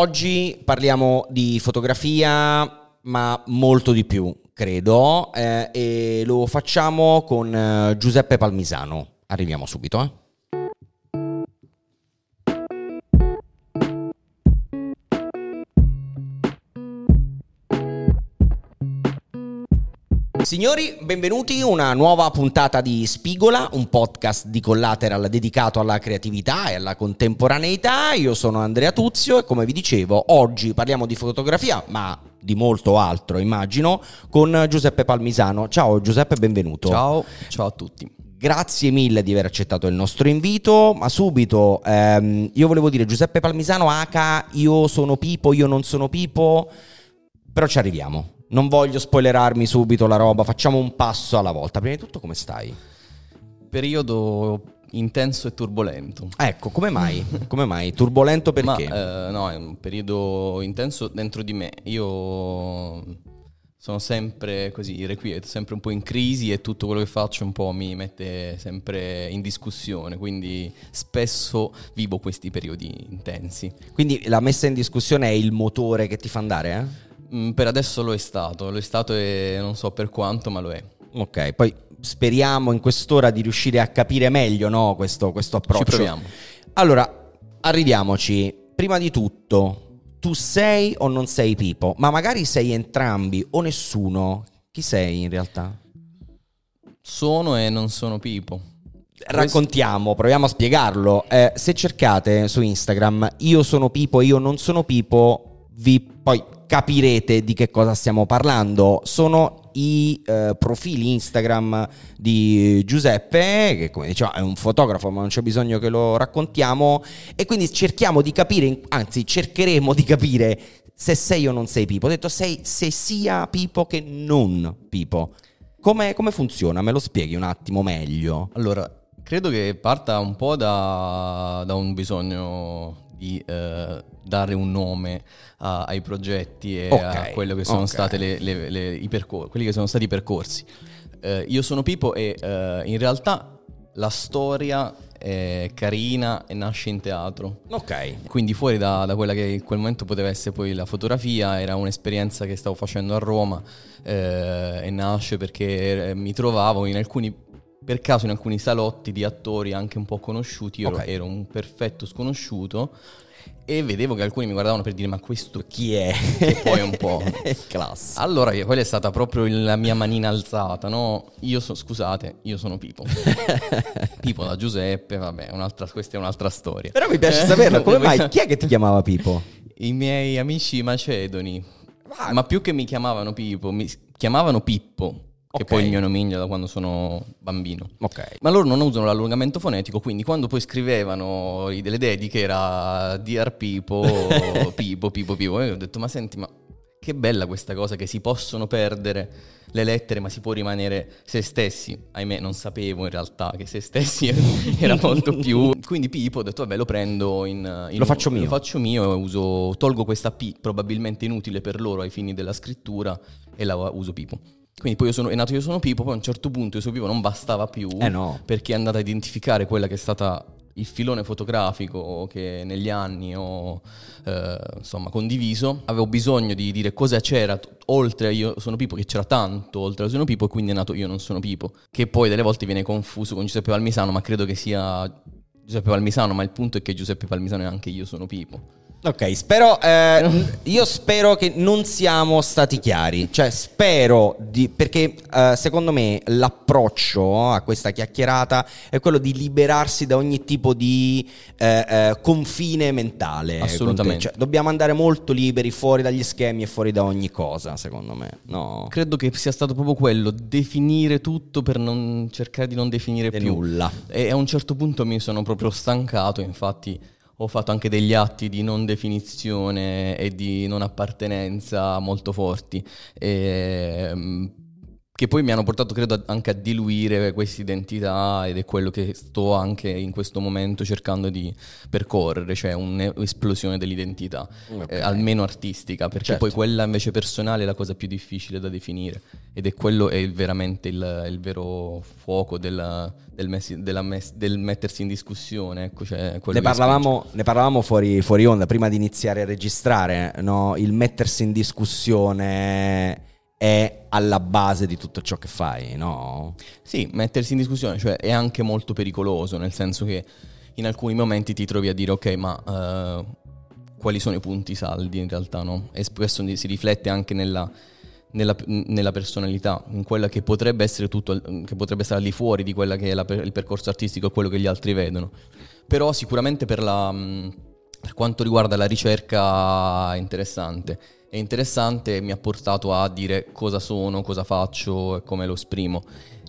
Oggi parliamo di fotografia, ma molto di più, credo, eh, e lo facciamo con eh, Giuseppe Palmisano. Arriviamo subito, eh. Signori, benvenuti a una nuova puntata di Spigola, un podcast di Collateral dedicato alla creatività e alla contemporaneità. Io sono Andrea Tuzio e come vi dicevo, oggi parliamo di fotografia, ma di molto altro, immagino, con Giuseppe Palmisano. Ciao Giuseppe, benvenuto. Ciao, ciao a tutti. Grazie mille di aver accettato il nostro invito, ma subito ehm, io volevo dire Giuseppe Palmisano, H, io sono Pipo, io non sono Pipo, però ci arriviamo. Non voglio spoilerarmi subito la roba, facciamo un passo alla volta. Prima di tutto, come stai? Periodo intenso e turbolento. Ecco, come mai? come mai? Turbolento perché? Ma, eh, no, è un periodo intenso dentro di me. Io sono sempre così irrequieto, sempre un po' in crisi e tutto quello che faccio un po' mi mette sempre in discussione, quindi spesso vivo questi periodi intensi. Quindi la messa in discussione è il motore che ti fa andare, eh? Mm, per adesso lo è stato, lo è stato e non so per quanto, ma lo è. Ok, poi speriamo in quest'ora di riuscire a capire meglio no, questo, questo approccio. Ci proviamo. Allora, arriviamoci. Prima di tutto, tu sei o non sei Pipo? Ma magari sei entrambi o nessuno. Chi sei in realtà? Sono e non sono Pipo. Raccontiamo, proviamo a spiegarlo. Eh, se cercate su Instagram io sono Pipo, io non sono Pipo, vi poi capirete di che cosa stiamo parlando. Sono i eh, profili Instagram di Giuseppe, che come diceva è un fotografo, ma non c'è bisogno che lo raccontiamo. E quindi cerchiamo di capire, anzi, cercheremo di capire se sei o non sei Pipo. Ho detto sei, se sia Pipo che non Pipo. Come, come funziona? Me lo spieghi un attimo meglio? Allora, credo che parta un po' da, da un bisogno di eh, dare un nome a, ai progetti e okay, a quello che sono okay. le, le, le, percor- quelli che sono stati i percorsi. Eh, io sono Pipo e eh, in realtà la storia è carina e nasce in teatro. Ok. Quindi fuori da, da, quella che in quel momento poteva essere poi la fotografia, era un'esperienza che stavo facendo a Roma eh, e nasce perché mi trovavo in alcuni per caso in alcuni salotti di attori anche un po' conosciuti, io okay. ero un perfetto sconosciuto e vedevo che alcuni mi guardavano per dire ma questo chi è? E poi un po'. Classe. Allora quella è stata proprio la mia manina alzata, no? Io so, scusate, io sono Pipo. Pipo da Giuseppe, vabbè, questa è un'altra storia. Però mi piace saperlo, come mai? Chi è che ti chiamava Pipo? I miei amici macedoni. Ah. Ma più che mi chiamavano Pipo, mi chiamavano Pippo che okay. poi il mio nomignolo da quando sono bambino. Ok. Ma loro non usano l'allungamento fonetico, quindi quando poi scrivevano delle dediche era Dear Pipo, Pipo, Pipo, Pipo. E ho detto, ma senti, ma che bella questa cosa che si possono perdere le lettere ma si può rimanere se stessi. Ahimè non sapevo in realtà che se stessi era molto più... Quindi Pipo ho detto vabbè lo prendo in... in lo faccio mio. Lo faccio mio e uso, tolgo questa P probabilmente inutile per loro ai fini della scrittura e la uso Pipo. Quindi poi io sono, è nato Io sono Pipo, poi a un certo punto Io sono Pipo non bastava più eh no. perché è andata a identificare quella che è stata il filone fotografico che negli anni ho eh, insomma, condiviso. Avevo bisogno di dire cosa c'era oltre a Io sono Pipo, che c'era tanto oltre a Io sono Pipo e quindi è nato Io non sono Pipo, che poi delle volte viene confuso con Giuseppe Palmisano, ma credo che sia Giuseppe Palmisano, ma il punto è che Giuseppe Palmisano è anche Io sono Pipo. Ok, spero. Eh, io spero che non siamo stati chiari. Cioè, spero di. Perché eh, secondo me l'approccio a questa chiacchierata è quello di liberarsi da ogni tipo di eh, eh confine mentale. Assolutamente. Cioè, dobbiamo andare molto liberi, fuori dagli schemi e fuori da ogni cosa, secondo me. No. Credo che sia stato proprio quello: definire tutto per non cercare di non definire De più nulla. E a un certo punto mi sono proprio stancato, infatti ho fatto anche degli atti di non definizione e di non appartenenza molto forti. E, ehm, che poi mi hanno portato credo anche a diluire questa identità ed è quello che sto anche in questo momento cercando di percorrere, cioè un'esplosione dell'identità, okay. eh, almeno artistica, perché certo. poi quella invece personale è la cosa più difficile da definire ed è quello è veramente il, il vero fuoco della, del, messi, mes, del, mettersi in discussione. Ecco, cioè ne, parlavamo, ne, parlavamo, fuori, fuori onda prima di iniziare a registrare, no? il mettersi in discussione è alla base di tutto ciò che fai, no? Sì, mettersi in discussione, cioè è anche molto pericoloso, nel senso che in alcuni momenti ti trovi a dire ok, ma uh, quali sono i punti saldi in realtà, no? E spesso si riflette anche nella, nella, nella, personalità, in quella che potrebbe essere tutto, che potrebbe stare di fuori di quella che è la, il percorso artistico e quello che gli altri vedono. Però sicuramente per, la, per quanto riguarda la ricerca è interessante è interessante e mi ha portato a dire cosa sono, cosa faccio e come lo esprimo.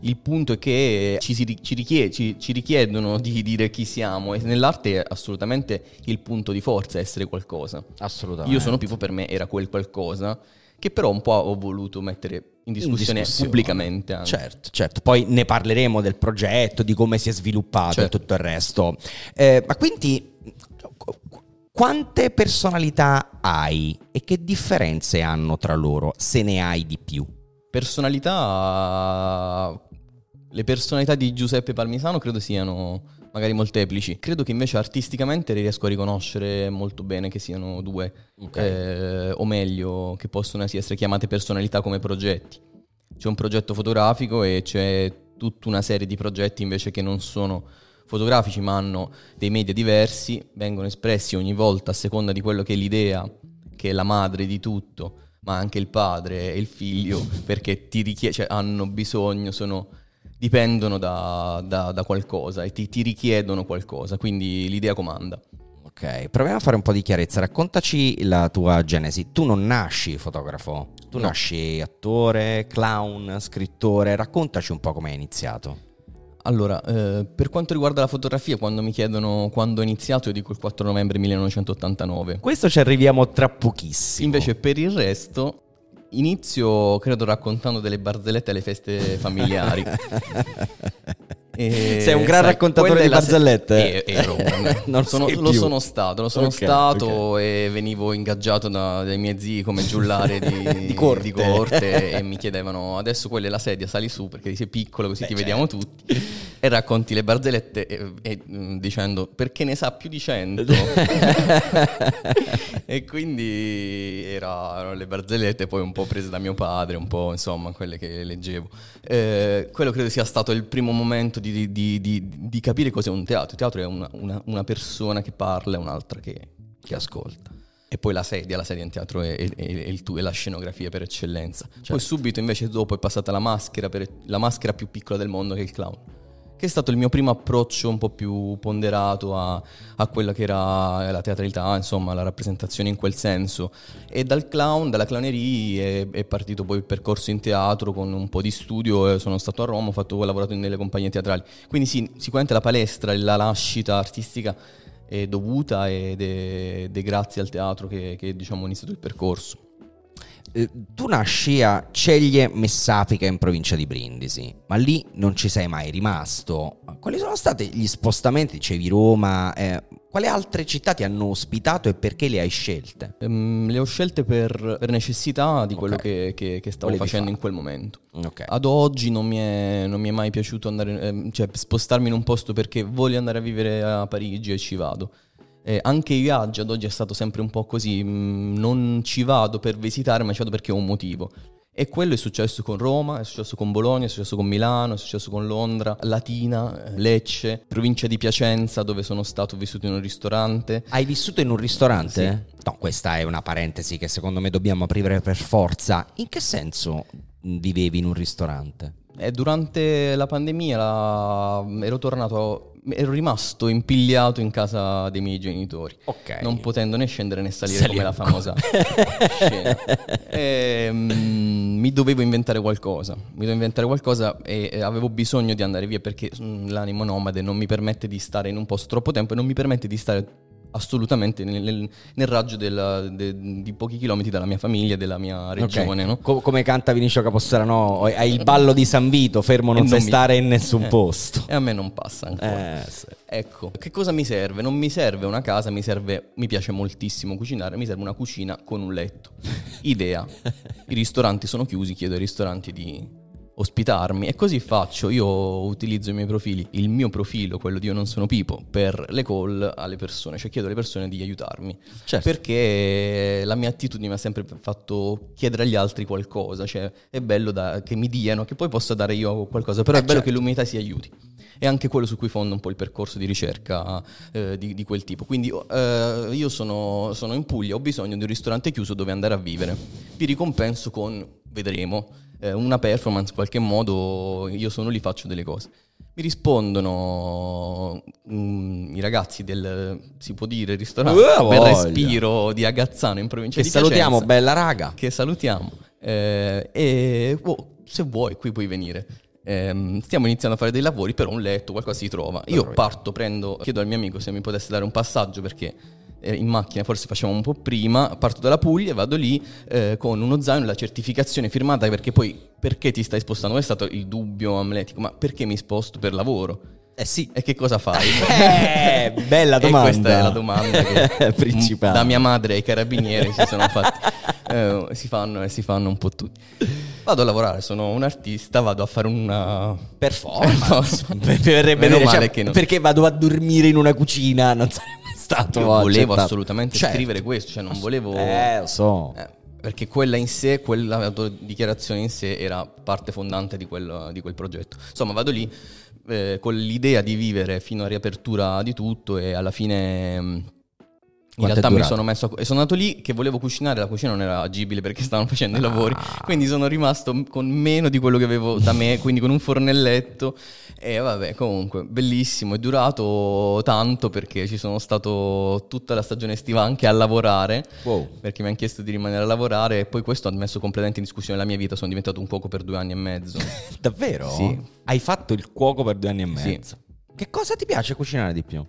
Il punto è che ci, ci, richied- ci, ci, richiedono di dire chi siamo e nell'arte è assolutamente il punto di forza essere qualcosa. Assolutamente. Io sono Pippo, per me era quel qualcosa che però un po' ho voluto mettere in discussione, in discussione. pubblicamente. Anche. Certo, certo. Poi ne parleremo del progetto, di come si è sviluppato certo. e tutto il resto. Eh, ma quindi quante personalità hai e che differenze hanno tra loro, se ne hai di più? Personalità... Le personalità di Giuseppe Palmisano credo siano magari molteplici. Credo che invece artisticamente riesco a riconoscere molto bene che siano due, okay. eh, o meglio, che possono essere chiamate personalità come progetti. C'è un progetto fotografico e c'è tutta una serie di progetti invece che non sono fotografici ma hanno dei media diversi, vengono espressi ogni volta a seconda di quello che è l'idea, che è la madre di tutto, ma anche il padre e il figlio, perché ti richied- cioè, hanno bisogno, sono, dipendono da, da, da, qualcosa e ti, ti richiedono qualcosa, quindi l'idea comanda. Ok, proviamo a fare un po' di chiarezza. Raccontaci la tua genesi. Tu non nasci fotografo, tu no. nasci attore, clown, scrittore. Raccontaci un po' come hai iniziato. Allora, eh, per quanto riguarda la fotografia, quando mi chiedono quando ho iniziato, io dico il 4 novembre 1989. Questo ci arriviamo tra pochissimo. Invece per il resto, inizio credo raccontando delle barzellette alle feste familiari. E, Sei un gran sai, raccontatore di barzellette? Se- ero, sono, lo sono stato, lo sono okay, stato okay. e venivo ingaggiato da, dai miei zii come giullare di, di corte, di corte e mi chiedevano adesso quella è la sedia, sali su perché sei piccolo così Beh, ti certo. vediamo tutti e racconti le barzellette e, e, mm, dicendo perché ne sa più di cento e quindi erano le barzellette poi un po' prese da mio padre, un po' insomma quelle che leggevo. Eh, quello credo sia stato il primo momento di di, di, di, di, capire cos'è un teatro. Il teatro è una, una, una persona che parla e un'altra che, che, ascolta. E poi la sedia, la sedia in teatro è, è, è, è la scenografia per eccellenza. Certo. Poi subito invece dopo è passata la maschera, per, la maschera più piccola del mondo che è il clown che è stato il mio primo approccio un po' più ponderato a, a quella che era la teatralità, insomma, la rappresentazione in quel senso. E dal clown, dalla clowneria, è, è partito poi il percorso in teatro con un po' di studio. Sono stato a Roma, ho, fatto, ho lavorato nelle compagnie teatrali. Quindi sì, sicuramente la palestra, la nascita artistica è dovuta ed è, ed è grazie al teatro che, che diciamo, ho iniziato il percorso. Eh, tu nasci a Ceglie Messapica in provincia di Brindisi, ma lì non ci sei mai rimasto. Quali sono stati gli spostamenti? Dicevi Roma, eh, quali altre città ti hanno ospitato e perché le hai scelte? Um, le ho scelte per, per necessità di quello okay. che, che, che, stavo Volevi facendo fare. in quel momento. Okay. Ad oggi non mi, è, non mi, è, mai piaciuto andare, eh, cioè, spostarmi in un posto perché voglio andare a vivere a Parigi e ci vado. Eh, anche i viaggi ad oggi è stato sempre un po' così, mm, non ci vado per visitare, ma ci vado perché ho un motivo. E quello è successo con Roma, è successo con Bologna, è successo con Milano, è successo con Londra, Latina, eh, Lecce, provincia di Piacenza dove sono stato, ho vissuto in un ristorante. Hai vissuto in un ristorante? Sì. No, questa è una parentesi che secondo me dobbiamo aprire per forza. In che senso vivevi in un ristorante? Eh, durante la pandemia la... ero tornato ero rimasto impigliato in casa dei miei genitori, okay. non potendo né scendere né salire Saliamo. come la famosa scena. E, mm, mi dovevo inventare qualcosa, mi dovevo inventare qualcosa e, e avevo bisogno di andare via perché mm, l'animo nomade non mi permette di stare in un posto troppo tempo e non mi permette di stare assolutamente nel, nel- nel raggio della- de- di pochi chilometri dalla mia famiglia e della mia regione. Ok. no? Co- come canta Vinicio Capostrano, hai il ballo di San Vito, fermo non E sai non mi- stare in nessun Eh, posto. E a me non passa ancora. Eh, sì. Ecco, che cosa mi serve? Non mi serve una casa, mi serve, mi piace moltissimo cucinare, mi serve una cucina con un letto. Idea. I ristoranti sono chiusi, chiedo ai ristoranti di ospitarmi e così faccio. Io utilizzo i miei profili, il mio profilo, quello di Io non sono Pipo, per le call alle persone, cioè chiedo alle persone di aiutarmi. Certo. Perché la mia attitudine mi ha sempre fatto chiedere agli altri qualcosa, cioè è bello da- che mi diano, che poi possa dare io qualcosa, però Eh, è bello certo. che l'umanità si aiuti. È anche quello su cui fonda un po' il percorso di ricerca eh, di, di quel tipo. Quindi eh, io sono, sono in Puglia, ho bisogno di un ristorante chiuso dove andare a vivere. Vi ricompenso con, vedremo, eh, una performance, in qualche modo io sono lì, faccio delle cose. Mi rispondono mm, i ragazzi del, si può dire, ristorante, Uh, Bel voglia. Respiro di Agazzano in provincia Che di salutiamo, Piacenza bella raga. che salutiamo. Eh, e oh, se vuoi, qui puoi venire. Ehm, stiamo iniziando a fare dei lavori, però un letto, qualcosa si trova. Io parto, prendo, chiedo al mio amico se mi potesse dare un passaggio perché eh, in macchina forse facciamo un po' prima. Parto dalla Puglia e vado lì eh, con uno zaino, la certificazione firmata perché poi perché ti stai spostando? È stato il dubbio amletico, ma perché mi sposto per lavoro? Eh sì. E che cosa fai? Eh, bella E domanda. questa è la domanda che Principale. da mia madre ai carabinieri si sono fatti. eh, si fanno e si fanno un po' tutti. Vado a lavorare, sono un artista, vado a fare una Performance. Performance. Per- verrebbe Meno dire, male cioè, che non- Perché vado a dormire in una cucina, non sarebbe stato Io volevo accettato. assolutamente Certo. scrivere questo, cioè non volevo Eh, lo so. eh, perché quella in sé, quella dichiarazione in sé era parte fondante di quel, di quel progetto. Insomma, vado lì eh, con l'idea di vivere fino a riapertura di tutto e alla fine... In Quanto realtà mi sono messo a, e sono andato lì che volevo cucinare, la cucina non era agibile perché stavano facendo i lavori, Ah. quindi sono rimasto con meno di quello che avevo da me, quindi con un fornelletto e vabbè, comunque bellissimo, è durato tanto perché ci sono stato tutta la stagione estiva anche a lavorare Wow. perché mi hanno chiesto di rimanere a lavorare e poi questo ha messo completamente in discussione la mia vita, sono diventato un cuoco per due anni e mezzo. Davvero? Sì. Hai fatto il cuoco per due anni e Sì. mezzo. Che cosa ti piace cucinare di più?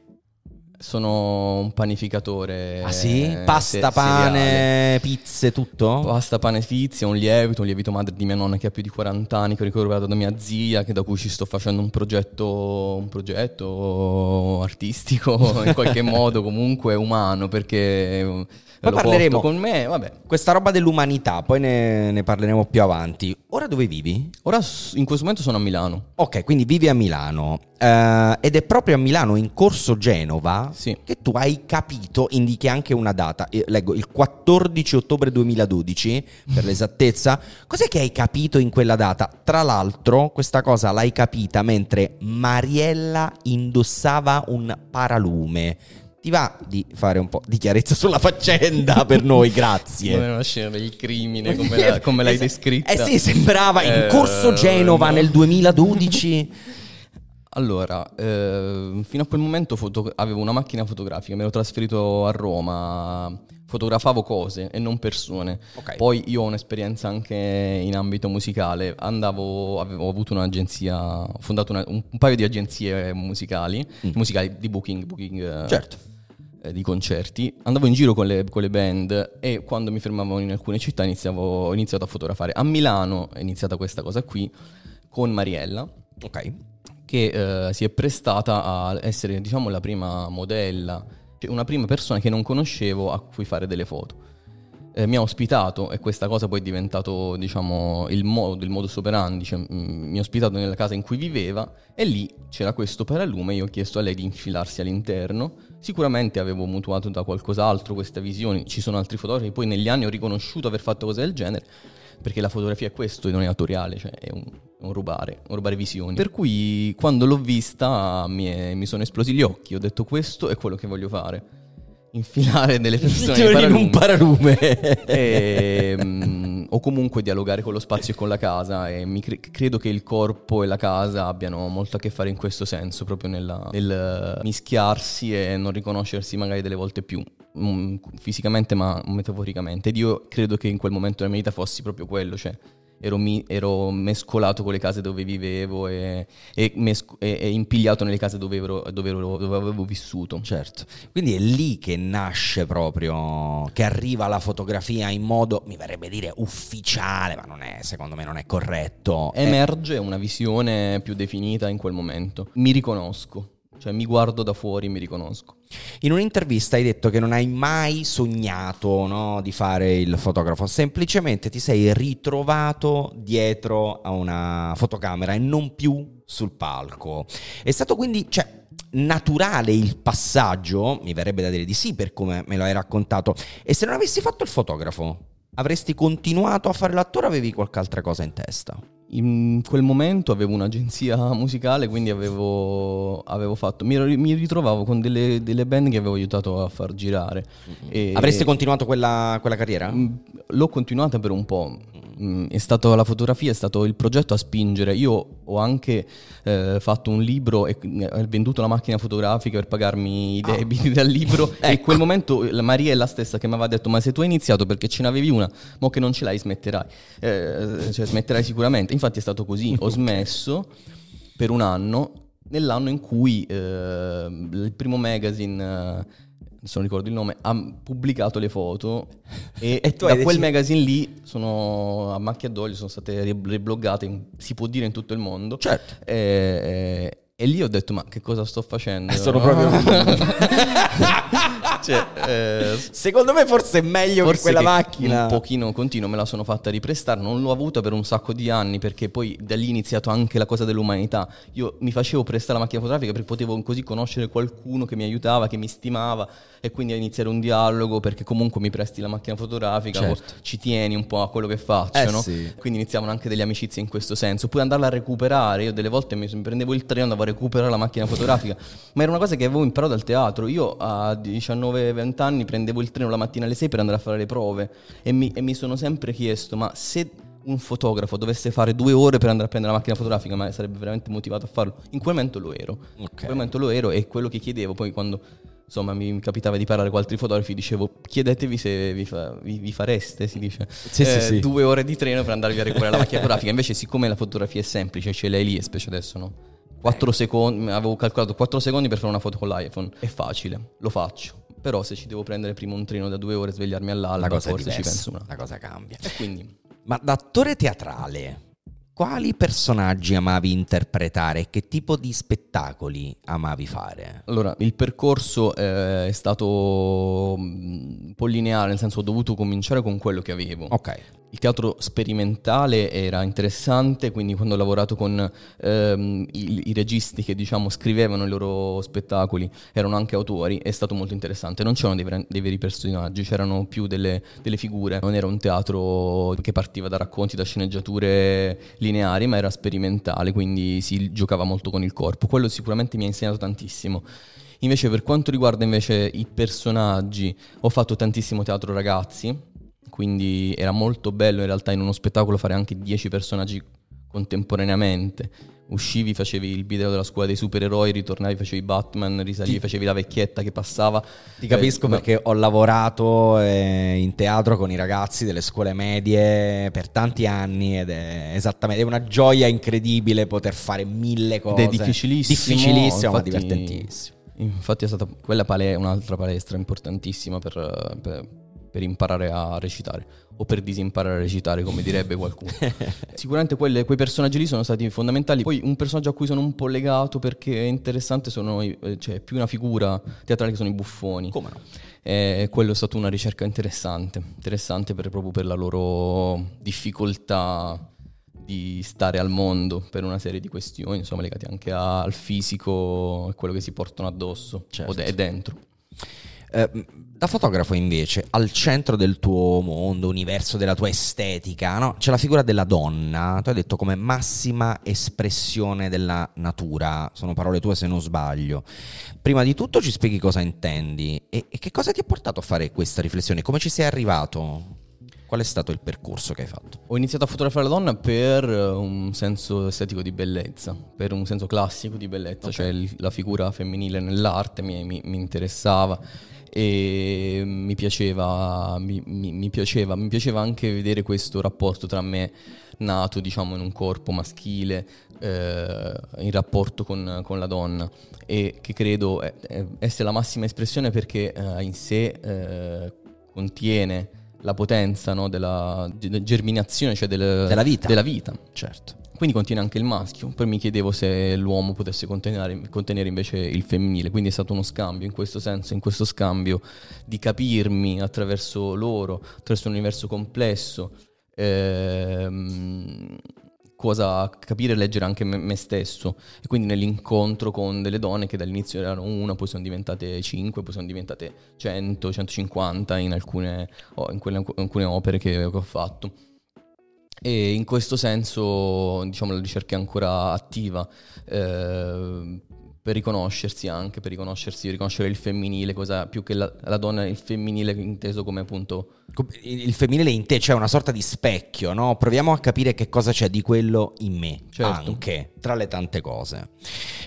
Sono un panificatore. Ah sì? eh, Pasta, se- pane, seriale. pizze, tutto? Pasta, pane, fizia, un lievito, un lievito madre di mia nonna che ha più di 40 anni, che ho ricordato da mia zia, che da cui ci sto facendo un progetto, un progetto artistico, in qualche modo comunque umano, perché Poi parleremo- con me, vabbè. Questa roba dell'umanità, poi ne, ne parleremo più avanti. Ora dove vivi? Ora in questo momento sono a Milano. Ok, quindi vivi a Milano eh, ed è proprio a Milano, in Corso Genova, Sì. che tu hai capito, indichi anche una data, eh, leggo il 14 ottobre 2012, per l'esattezza. Cos'è che hai capito in quella data? Tra l'altro, questa cosa l'hai capita mentre Mariella indossava un paralume. Ti va di fare un po' di chiarezza sulla faccenda per noi, grazie. Come una scena del crimine, come, la- come l'hai Eh, descritta. Eh sì, sembrava in Eh, Corso Genova no. nel 2012. Allora, eh, fino a quel momento foto- avevo una macchina fotografica, mi ero trasferito a Roma, fotografavo cose e non persone. Ok. Poi io ho un'esperienza anche in ambito musicale, andavo, avevo avuto un'agenzia, ho fondato una- un, un paio di agenzie musicali, musicali di booking, booking eh, Mm. Certo. eh, di concerti, andavo in giro con le, con le band e quando mi fermavo in alcune città iniziavo, ho iniziato a fotografare. A Milano è iniziata questa cosa qui con Mariella Ok. Che eh, si è prestata a essere, diciamo, la prima modella, cioè una prima persona che non conoscevo a cui fare delle foto. Eh, mi ha ospitato e questa cosa poi è diventato, diciamo, il modo, il modus operandi, cioè, mm, mi ha ospitato nella casa in cui viveva e lì c'era questo paralume, io ho chiesto a lei di infilarsi all'interno. Sicuramente avevo mutuato da qualcos'altro queste visioni, ci sono altri fotografi, poi negli anni ho riconosciuto aver fatto cose del genere, perché la fotografia è questo e non è autoriale, cioè è un, un rubare, un rubare visioni. Per cui quando l'ho vista mi, è- mi sono esplosi gli occhi, ho detto questo è quello che voglio fare, infilare delle persone in un paralume. E, mm, o comunque dialogare con lo spazio e con la casa e mi cre- credo che il corpo e la casa abbiano molto a che fare in questo senso, proprio nella- nel mischiarsi e non riconoscersi magari delle volte più mm, fisicamente ma metaforicamente. Ed io credo che in quel momento della mia vita fossi proprio quello, cioè ero, mi- ero mescolato con le case dove vivevo e, e, mesco- e- e impigliato nelle case dove, ero- dove ero- dove avevo vissuto. Certo, quindi è lì che nasce proprio, che arriva la fotografia in modo, mi verrebbe dire, ufficiale, ma non è, secondo me non è corretto. È- Emerge una visione più definita in quel momento. Mi riconosco, cioè mi guardo da fuori e mi riconosco. In un'intervista hai detto che non hai mai sognato no, di fare il fotografo, semplicemente ti sei ritrovato dietro a una fotocamera e non più sul palco. È stato quindi, cioè, naturale il passaggio, mi verrebbe da dire di sì per come me lo hai raccontato, e se non avessi fatto il fotografo, avresti continuato a fare l'attore o avevi qualche altra cosa in testa? In quel momento avevo un'agenzia musicale, quindi avevo, avevo fatto. Mi, mi ritrovavo con delle, delle band che avevo aiutato a far girare. E- Avresti continuato quella, quella carriera? Mm, L'ho continuata per un po'. Mm, È stato la fotografia, è stato il progetto a spingere. Io ho anche eh, fatto un libro e mm, ho venduto la macchina fotografica per pagarmi i Ah. debiti dal libro. E in Ecco. quel momento la Maria è la stessa che mi aveva detto: Ma se tu hai iniziato perché ce n'avevi una, mo che non ce l'hai, smetterai. Eh, cioè, smetterai sicuramente. Infatti, è stato così. Ho smesso per un anno. Nell'anno in cui eh, il primo magazine. Adesso non ricordo il nome, ha pubblicato le foto e, E da quel deciso- magazine lì sono a macchia d'olio, sono state in- si può dire in tutto il mondo. Certo. E, e- e lì ho detto, ma che cosa sto facendo? Eh, sono proprio- cioè, eh, Secondo me forse è meglio che Forse quella che macchina. un pochino continuo me la sono fatta riprestare, non l'ho avuta per un sacco di anni perché poi da lì è iniziato anche la cosa dell'umanità. Io mi facevo prestare la macchina fotografica perché potevo così conoscere qualcuno che mi aiutava, che mi stimava e quindi a iniziare un dialogo perché comunque mi presti la macchina fotografica, Certo. o ci tieni un po' a quello che faccio, Eh no? sì. Quindi iniziavano anche delle amicizie in questo senso. Poi andarla a recuperare, io delle volte mi prendevo il treno, andavo a recuperare la macchina fotografica, ma era una cosa che avevo imparato dal teatro. Io a 19-20 anni prendevo il treno la mattina alle 6 per andare a fare le prove e mi, e mi sono sempre chiesto, ma se un fotografo dovesse fare due ore per andare a prendere la macchina fotografica, ma sarebbe veramente motivato a farlo, in quel momento lo ero. In Ok. quel momento lo ero e quello che chiedevo poi quando... Insomma, mi capitava di parlare con altri fotografi, dicevo, chiedetevi se vi, fa- vi- vi fareste, si dice, Sì, sì, eh, sì. due ore di treno per andarvi a recuperare la macchina fotografica. Invece, siccome la fotografia è semplice, ce l'hai lì, e specie adesso, no? 4 secondi, avevo calcolato 4 secondi per fare una foto con l'iPhone. È facile, lo faccio. Però se ci devo prendere prima un treno da due ore e svegliarmi all'alba, La cosa forse ci penso una. la cosa cambia. E quindi, Ma da attore teatrale, quali personaggi amavi interpretare che tipo di spettacoli amavi fare? allora, il percorso eh, è stato mm, un po' lineare, nel senso ho dovuto cominciare con quello che avevo. Ok, Il teatro sperimentale era interessante, quindi quando ho lavorato con ehm, i, i registi che diciamo scrivevano i loro spettacoli, erano anche autori, è stato molto interessante. Non c'erano dei, dei veri personaggi, c'erano più delle, delle figure. Non era un teatro che partiva da racconti, da sceneggiature lineari, ma era sperimentale, quindi si giocava molto con il corpo. Quello sicuramente mi ha insegnato tantissimo. Invece per quanto riguarda invece i personaggi, ho fatto tantissimo teatro ragazzi, quindi era molto bello in realtà in uno spettacolo fare anche 10 personaggi contemporaneamente. Uscivi, facevi il video della scuola dei supereroi, ritornavi, facevi Batman, risalivi, Ti- facevi la vecchietta che passava. ti capisco Eh, ma- perché ho lavorato eh, in teatro con i ragazzi delle scuole medie per tanti anni ed è esattamente è una gioia incredibile poter fare mille cose. Ed è difficilissimo. Difficilissimo, ma infatti- divertentissimo. Infatti è stata quella pale- un'altra palestra importantissima per, per- per imparare a recitare o per disimparare a recitare, come direbbe qualcuno. Sicuramente quelle- quei personaggi lì sono stati fondamentali. Poi un personaggio a cui sono un po' legato perché è interessante sono eh, cioè, più una figura teatrale che sono i buffoni. Come no? E quello è stata una ricerca interessante, interessante per- proprio per la loro difficoltà di stare al mondo per una serie di questioni, insomma, legate anche al fisico e quello che si portano addosso Certo. o de- dentro. Eh, da fotografo invece, al centro del tuo mondo, universo della tua estetica, no? c'è la figura della donna, tu hai detto come massima espressione della natura, sono parole tue se non sbaglio. Prima di tutto ci spieghi cosa intendi e, e che cosa ti ha portato a fare questa riflessione, come ci sei arrivato? Qual è stato il percorso che hai fatto? Ho iniziato a fotografare la donna per un senso estetico di bellezza, per un senso classico di bellezza, okay. cioè la figura femminile nell'arte mi, mi, mi interessava e mi piaceva, mi, mi, mi, piaceva, mi piaceva anche vedere questo rapporto tra me nato diciamo in un corpo maschile eh, in rapporto con, con, la donna e che credo essere la massima espressione perché eh, in sé eh, contiene la potenza no, della germinazione, cioè del, della vita. Della vita. Certo. Quindi contiene anche il maschio. Poi mi chiedevo se l'uomo potesse contenere, contenere, invece il femminile. Quindi è stato uno scambio in questo senso, in questo scambio di capirmi attraverso loro, attraverso un universo complesso. Ehm, cosa capire e leggere anche me, me, stesso. E quindi nell'incontro con delle donne che dall'inizio erano una, poi sono diventate cinque, poi sono diventate 100, 150 in alcune, in quelle, in alcune opere che, che ho fatto. E in questo senso, diciamo, la ricerca è ancora attiva. Eh, per riconoscersi anche, per riconoscersi, riconoscere il femminile, cosa più che la, la donna, il femminile inteso come appunto... Il femminile in te c'è una sorta di specchio, no? Proviamo a capire che cosa c'è di quello in me, certo. anche, tra le tante cose.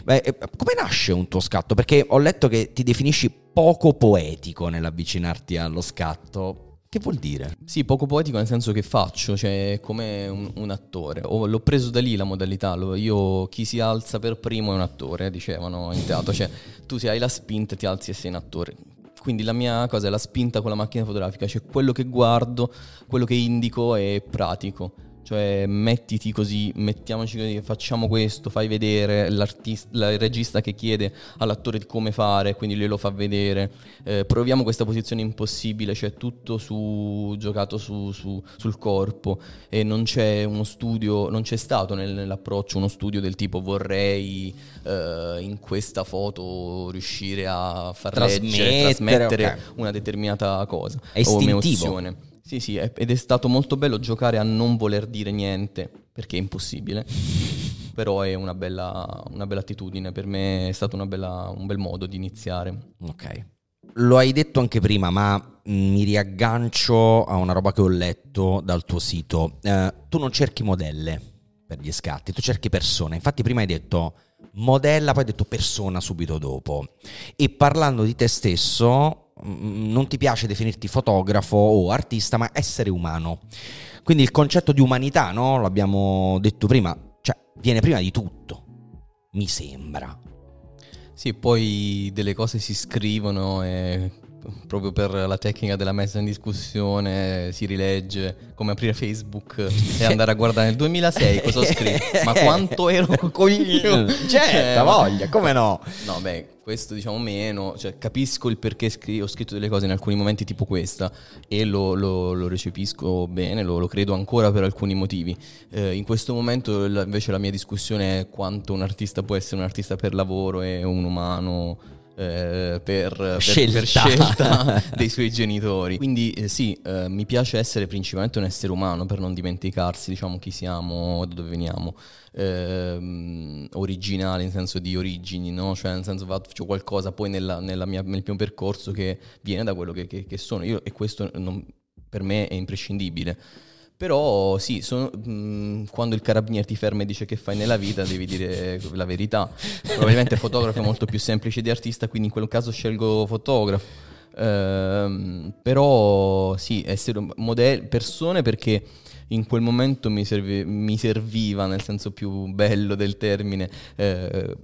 Beh, eh, come nasce un tuo scatto? Perché ho letto che ti definisci poco poetico nell'avvicinarti allo scatto. Che vuol dire? Sì, poco poetico nel senso che faccio, cioè come un, un attore. O, l'ho preso da lì la modalità. Lo, io chi si alza per primo è un attore, dicevano in teatro. Cioè, tu se hai la spinta ti alzi e sei un attore. Quindi la mia cosa è la spinta con la macchina fotografica, cioè quello che guardo, quello che indico è pratico. Cioè, mettiti così, mettiamoci così, facciamo questo, fai vedere l'artista, il regista che chiede all'attore di come fare, quindi lui lo fa vedere. Eh, proviamo questa posizione impossibile, cioè tutto su, giocato su, su, sul corpo e non c'è uno studio, non c'è stato nel, nell'approccio uno studio del tipo vorrei eh, in questa foto riuscire a far trasmettere, leggere, trasmettere okay. una determinata cosa è istintivo. o un'emozione. Sì, sì, ed è stato molto bello giocare a non voler dire niente, perché è impossibile. Però è una bella, una bella attitudine, per me è stato bella, un bel modo di iniziare. Ok. Lo hai detto anche prima, ma mi riaggancio a una roba che ho letto dal tuo sito. Eh, tu non cerchi modelle per gli scatti, tu cerchi persone. Infatti prima hai detto modella, poi hai detto persona subito dopo. E parlando di te stesso, Mm, non ti piace definirti fotografo o artista, ma essere umano. Quindi il concetto di umanità, no? L'abbiamo detto prima, cioè viene prima di tutto, mi sembra. Sì, poi delle cose si scrivono e proprio per la tecnica della messa in discussione si rilegge come aprire Facebook e andare a guardare nel 2006 cosa ho scritto? Ma quanto ero coglione. certo cioè, voglia come no? No beh questo diciamo meno cioè, capisco il perché scri- ho scritto delle cose in alcuni momenti tipo questa e lo, lo, lo recepisco bene lo, lo, credo ancora per alcuni motivi. Eh, in questo momento la, invece la mia discussione è quanto un artista può essere un artista per lavoro e un umano eh, per, scelta. Per, scelta dei suoi genitori. Quindi eh, sì, eh, mi piace essere principalmente un essere umano per non dimenticarsi diciamo chi siamo, da dove veniamo. Ehm, originale in senso di origini, no? cioè nel senso faccio qualcosa poi nella, nella mia, nel mio percorso che viene da quello che, che, che sono io e questo non, per me è imprescindibile. Però sì, sono, mh, mm, quando il carabiniere ti ferma e dice che fai nella vita, devi dire la verità. Probabilmente fotografo è molto più semplice di artista, quindi in quel caso scelgo fotografo. Ehm, però sì, essere model- persone perché in quel momento mi, serve, mi, serviva, nel senso più bello del termine, eh,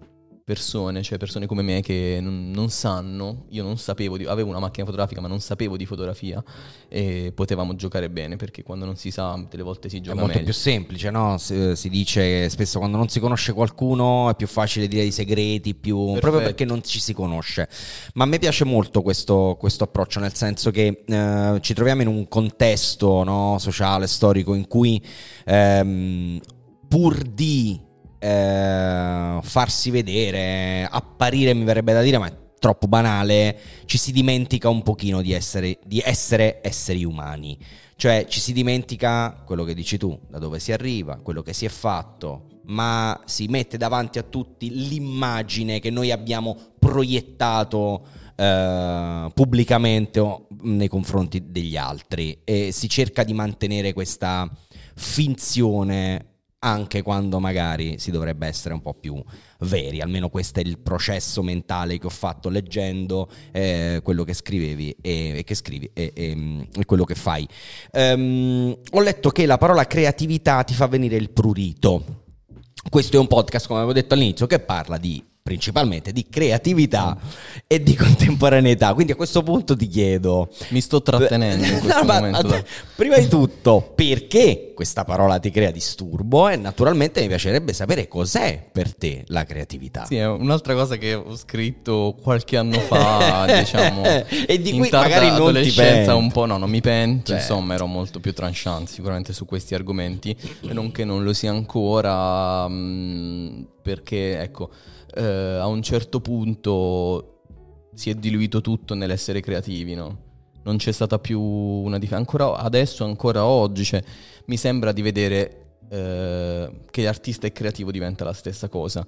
persone, cioè persone come me che non, non sanno, io non sapevo, di, avevo una macchina fotografica ma non sapevo di fotografia e potevamo giocare bene perché quando non si sa delle volte si gioca meglio. È molto meglio. più semplice, no? Si, si, dice spesso quando non si conosce qualcuno è più facile dire i segreti, più, proprio perché non ci si conosce. Ma a me piace molto questo, questo approccio, nel senso che eh, ci troviamo in un contesto no, sociale, storico in cui ehm, pur di eh, farsi vedere, apparire mi verrebbe da dire, ma è troppo banale, ci si dimentica un pochino di essere, di essere esseri umani. Cioè ci si dimentica quello che dici tu, da dove si arriva, quello che si è fatto, ma si mette davanti a tutti l'immagine che noi abbiamo proiettato eh, pubblicamente o nei confronti degli altri e si cerca di mantenere questa finzione anche quando magari si dovrebbe essere un po' più veri, almeno questo è il processo mentale che ho fatto leggendo eh, quello che scrivevi e, e che scrivi e, e, e, quello che fai. Um, ho letto che la parola creatività ti fa venire il prurito. Questo è un podcast, come avevo detto all'inizio, che parla di principalmente di creatività e di contemporaneità. Quindi a questo punto ti chiedo... Mi sto trattenendo in questo no, momento. Te, prima di tutto, perché questa parola ti crea disturbo? E naturalmente mi piacerebbe sapere cos'è per te la creatività. Sì, è un'altra cosa che ho scritto qualche anno fa, diciamo... e di cui magari non ti penti. un po', no, non mi pento, cioè. insomma ero molto più tranchant sicuramente su questi argomenti, non che non lo sia ancora, mh, mm, perché ecco eh, a un certo punto si è diluito tutto nell'essere creativi, no? Non c'è stata più una differenza. Ancora adesso, ancora oggi, cioè, mi sembra di vedere eh, che l'artista e creativo diventa la stessa cosa.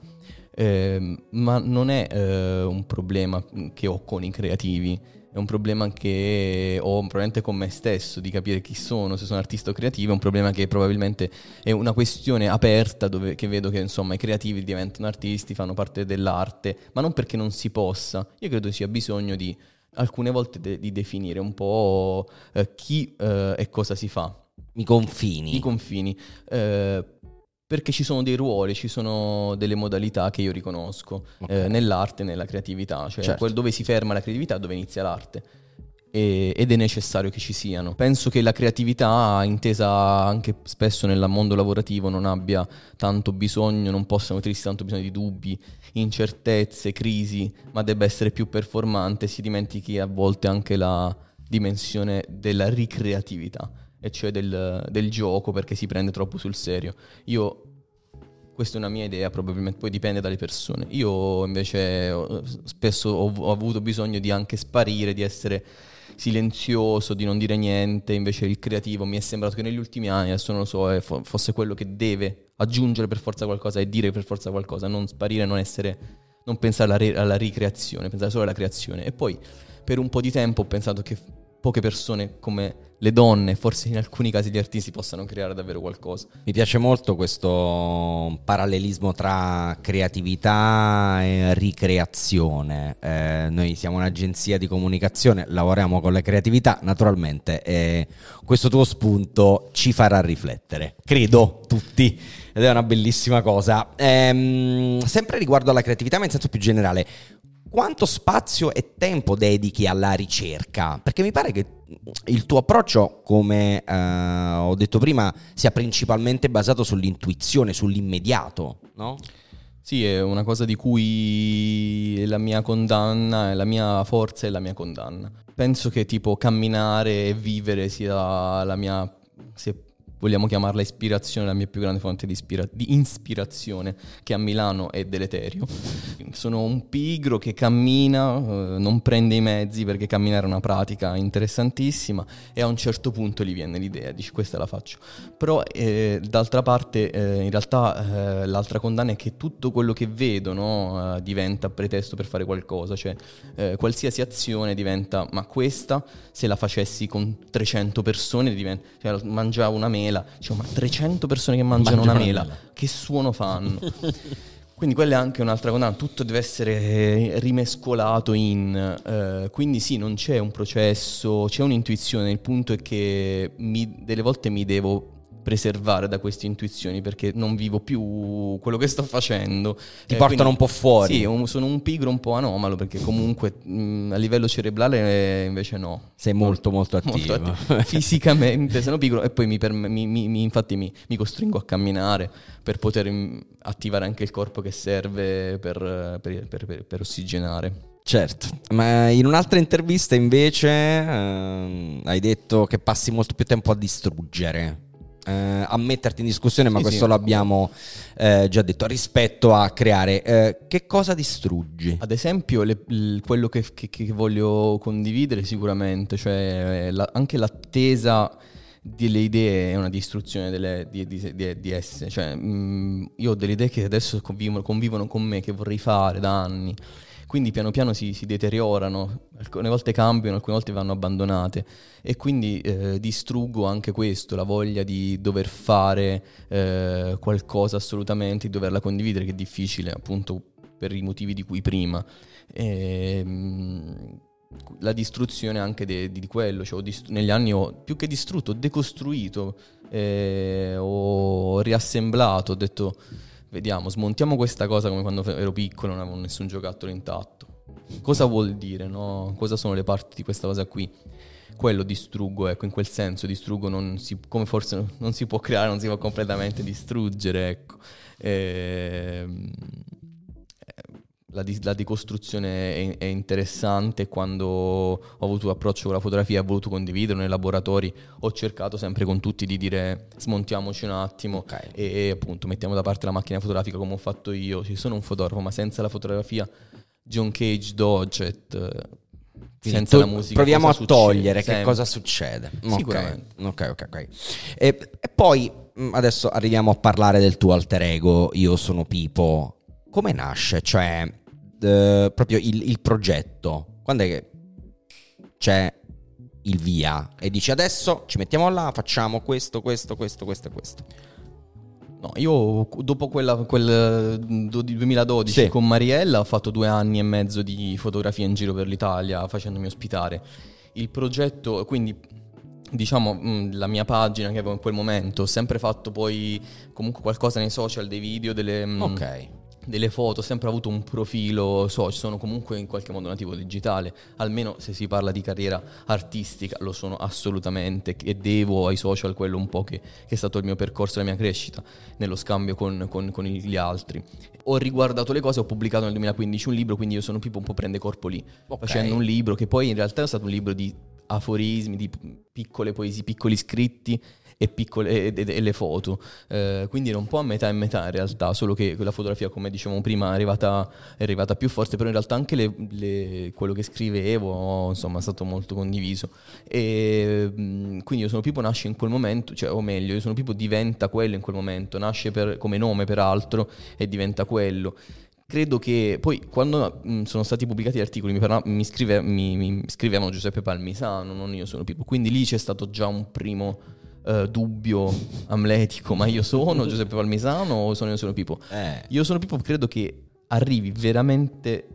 Eh, ma non è eh, un problema che ho con i creativi è un problema che ho probabilmente con me stesso di capire chi sono, se sono artista o creativo, è un problema che probabilmente è una questione aperta dove che vedo che insomma i creativi diventano artisti, fanno parte dell'arte, ma non perché non si possa, io credo sia bisogno di alcune volte de- di definire un po' eh, chi eh, e cosa si fa. I confini. I confini. Eh, perché ci sono dei ruoli, ci sono delle modalità che io riconosco okay. eh, nell'arte e nella creatività, cioè certo. dove si ferma la creatività, dove inizia l'arte. E, ed è necessario che ci siano. Penso che la creatività, intesa anche spesso nel mondo lavorativo, non abbia tanto bisogno, non possa nutrirsi tanto bisogno di dubbi, incertezze, crisi, ma debba essere più performante. Si dimentichi a volte anche la dimensione della ricreatività e cioè del, del gioco perché si prende troppo sul serio. Io questa è una mia idea, probabilmente poi dipende dalle persone. Io invece spesso ho, ho, avuto bisogno di anche sparire, di essere silenzioso, di non dire niente, invece il creativo mi è sembrato che negli ultimi anni, adesso non lo so, fosse quello che deve aggiungere per forza qualcosa e dire per forza qualcosa, non sparire, non essere, non pensare alla, re, alla ricreazione, pensare solo alla creazione. E poi per un po' di tempo ho pensato che poche persone come le donne, forse in alcuni casi gli artisti, possano creare davvero qualcosa. Mi piace molto questo parallelismo tra creatività e ricreazione. Eh, noi siamo un'agenzia di comunicazione, lavoriamo con la creatività, naturalmente eh, questo tuo spunto ci farà riflettere, credo tutti. Ed è una bellissima cosa. Ehm, sempre riguardo alla creatività, ma in senso più generale, quanto spazio e tempo dedichi alla ricerca? Perché mi pare che il tuo approccio, come eh, ho detto prima, sia principalmente basato sull'intuizione, sull'immediato, no? Sì, è una cosa di cui la mia condanna, la mia forza e la mia condanna. Penso che tipo camminare e vivere sia la mia, se vogliamo chiamarla ispirazione, la mia più grande fonte di, ispira- di, ispirazione, che a Milano è deleterio. Sono un pigro che cammina, eh, non prende i mezzi perché camminare è una pratica interessantissima e a un certo punto gli viene l'idea, dice questa la faccio. Però eh, d'altra parte eh, in realtà eh, l'altra condanna è che tutto quello che vedo no, eh, diventa pretesto per fare qualcosa, cioè eh, qualsiasi azione diventa, ma questa se la facessi con 300 persone diventa, cioè, mangiavo una mela mela. Dicevo, ma 300 persone che mangiano, mangiano una, mela, mela, che suono fanno? quindi quella è anche un'altra cosa, tutto deve essere rimescolato in... Eh, quindi sì, non c'è un processo, c'è un'intuizione, il punto è che mi, delle volte mi devo preservare da queste intuizioni perché non vivo più quello che sto facendo. Ti eh, portano quindi, un po' fuori. Sì, un, sono un pigro un po' anomalo perché comunque mh, a livello cerebrale invece no. Sei molto molto attivo. Molto attivo. Fisicamente sono pigro e poi mi, per, mi, mi, infatti mi, costringo a camminare per poter attivare anche il corpo che serve per, per, per, per ossigenare. Certo, ma in un'altra intervista invece eh, hai detto che passi molto più tempo a distruggere eh, a metterti in discussione, ma sì, questo sì. l'abbiamo eh, già detto, rispetto a creare. Eh, che cosa distruggi? Ad esempio, le, l, quello che, che, che, voglio condividere sicuramente, cioè la, anche l'attesa delle idee è una distruzione delle, di, di, di, di, esse. Cioè, mh, io ho delle idee che adesso convivono, convivono con me, che vorrei fare da anni quindi piano piano si, si deteriorano, alcune volte cambiano, alcune volte vanno abbandonate e quindi eh, distruggo anche questo, la voglia di dover fare eh, qualcosa assolutamente, di doverla condividere, che è difficile appunto per i motivi di cui prima. E, ehm, la distruzione anche di, di quello, cioè dist- negli anni ho più che distrutto, ho decostruito, eh, ho riassemblato, ho detto vediamo, smontiamo questa cosa come quando ero piccolo, non avevo nessun giocattolo intatto. Cosa vuol dire, no? Cosa sono le parti di questa cosa qui? Quello distruggo, ecco, in quel senso distruggo non si, come forse non si può creare, non si può completamente distruggere, ecco. Ehm la, di- la decostruzione è, è, interessante quando ho avuto approccio con la fotografia ho voluto condividere nei laboratori ho cercato sempre con tutti di dire smontiamoci un attimo okay. e, e, appunto mettiamo da parte la macchina fotografica come ho fatto io ci sono un fotografo ma senza la fotografia John Cage Dodgett senza la musica proviamo a succede? togliere sempre. che cosa succede sicuramente ok ok ok, E, e poi mm, adesso arriviamo a parlare del tuo alter ego io sono Pipo come nasce? Cioè, eh, proprio il, il progetto. Quando è che c'è il via e dici adesso ci mettiamo là, facciamo questo, questo, questo, questo e questo. No, io dopo quella, quel 2012 sì. con Mariella ho fatto due anni e mezzo di fotografia in giro per l'Italia facendomi ospitare. Il progetto, quindi diciamo mm, la mia pagina che avevo in quel momento, ho sempre fatto poi comunque qualcosa nei social, dei video, delle... Mm, ok delle foto, ho sempre avuto un profilo social, sono comunque in qualche modo nativo digitale, almeno se si parla di carriera artistica lo sono assolutamente e devo ai social quello un po' che, che è stato il mio percorso, la mia crescita nello scambio con, con, con, gli altri. Ho riguardato le cose, ho pubblicato nel 2015 un libro, quindi io sono tipo un po' prende corpo lì, okay. facendo un libro che poi in realtà è stato un libro di aforismi, di piccole poesie, piccoli scritti e, piccole, e, e, le foto. Eh, quindi era un po' a metà e metà in realtà, solo che la fotografia, come dicevamo prima, è arrivata, è arrivata più forte, però in realtà anche le, le, quello che scrivevo insomma, è stato molto condiviso. E quindi io sono Pippo nasce in quel momento, cioè, o meglio, io sono Pippo diventa quello in quel momento, nasce per, come nome peraltro e diventa quello credo che poi quando mh, sono stati pubblicati gli articoli mi, parla, mi, scrive, mi, mi, scrivevano Giuseppe Palmisano, non io sono Pippo, quindi lì c'è stato già un primo uh, dubbio amletico, ma io sono Giuseppe Palmisano o sono io sono Pippo? Eh. Io sono Pippo credo che arrivi veramente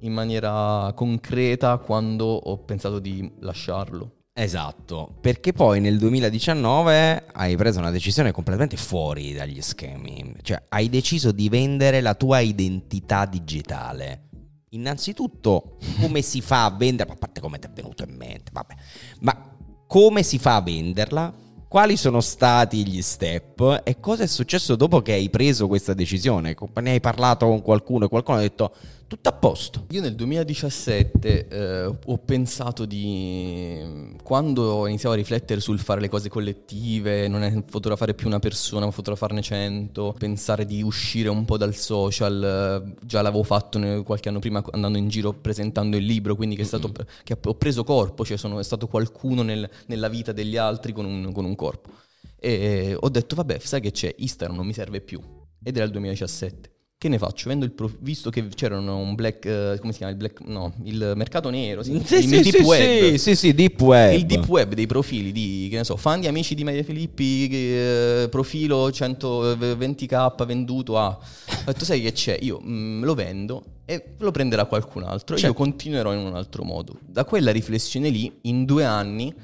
in maniera concreta quando ho pensato di lasciarlo. Esatto, perché poi nel 2019 hai preso una decisione completamente fuori dagli schemi, cioè hai deciso di vendere la tua identità digitale. Innanzitutto, come si fa a venderla? A parte come ti è venuto in mente, vabbè, ma come si fa a venderla? Quali sono stati gli step e cosa è successo dopo che hai preso questa decisione? Ne hai parlato con qualcuno e qualcuno ha detto tutto a posto. Io nel 2017 eh, ho pensato di... quando iniziavo a riflettere sul fare le cose collettive, non è fotografare più una persona ma fotografarne cento, pensare di uscire un po' dal social, eh, già l'avevo fatto qualche anno prima andando in giro presentando il libro, quindi che, è stato, che ho preso corpo, cioè sono stato qualcuno nel, nella vita degli altri con un, con un corpo. E ho detto vabbè, sai che c'è, Instagram non mi serve più. Ed era il 2017 che ne faccio? Vendo il prof- visto che c'erano un black, uh, come si chiama? Il black, no, il mercato nero, sì, sì, il sì, deep sì, web. Sì, sì, deep web. Il deep web dei profili di, che ne so, fan di amici di Maria Filippi, eh, profilo 120k venduto a... Ho detto, sai che c'è? Io mh, mm, lo vendo e lo prenderà qualcun altro. Certo. Io continuerò in un altro modo. Da quella riflessione lì, in due anni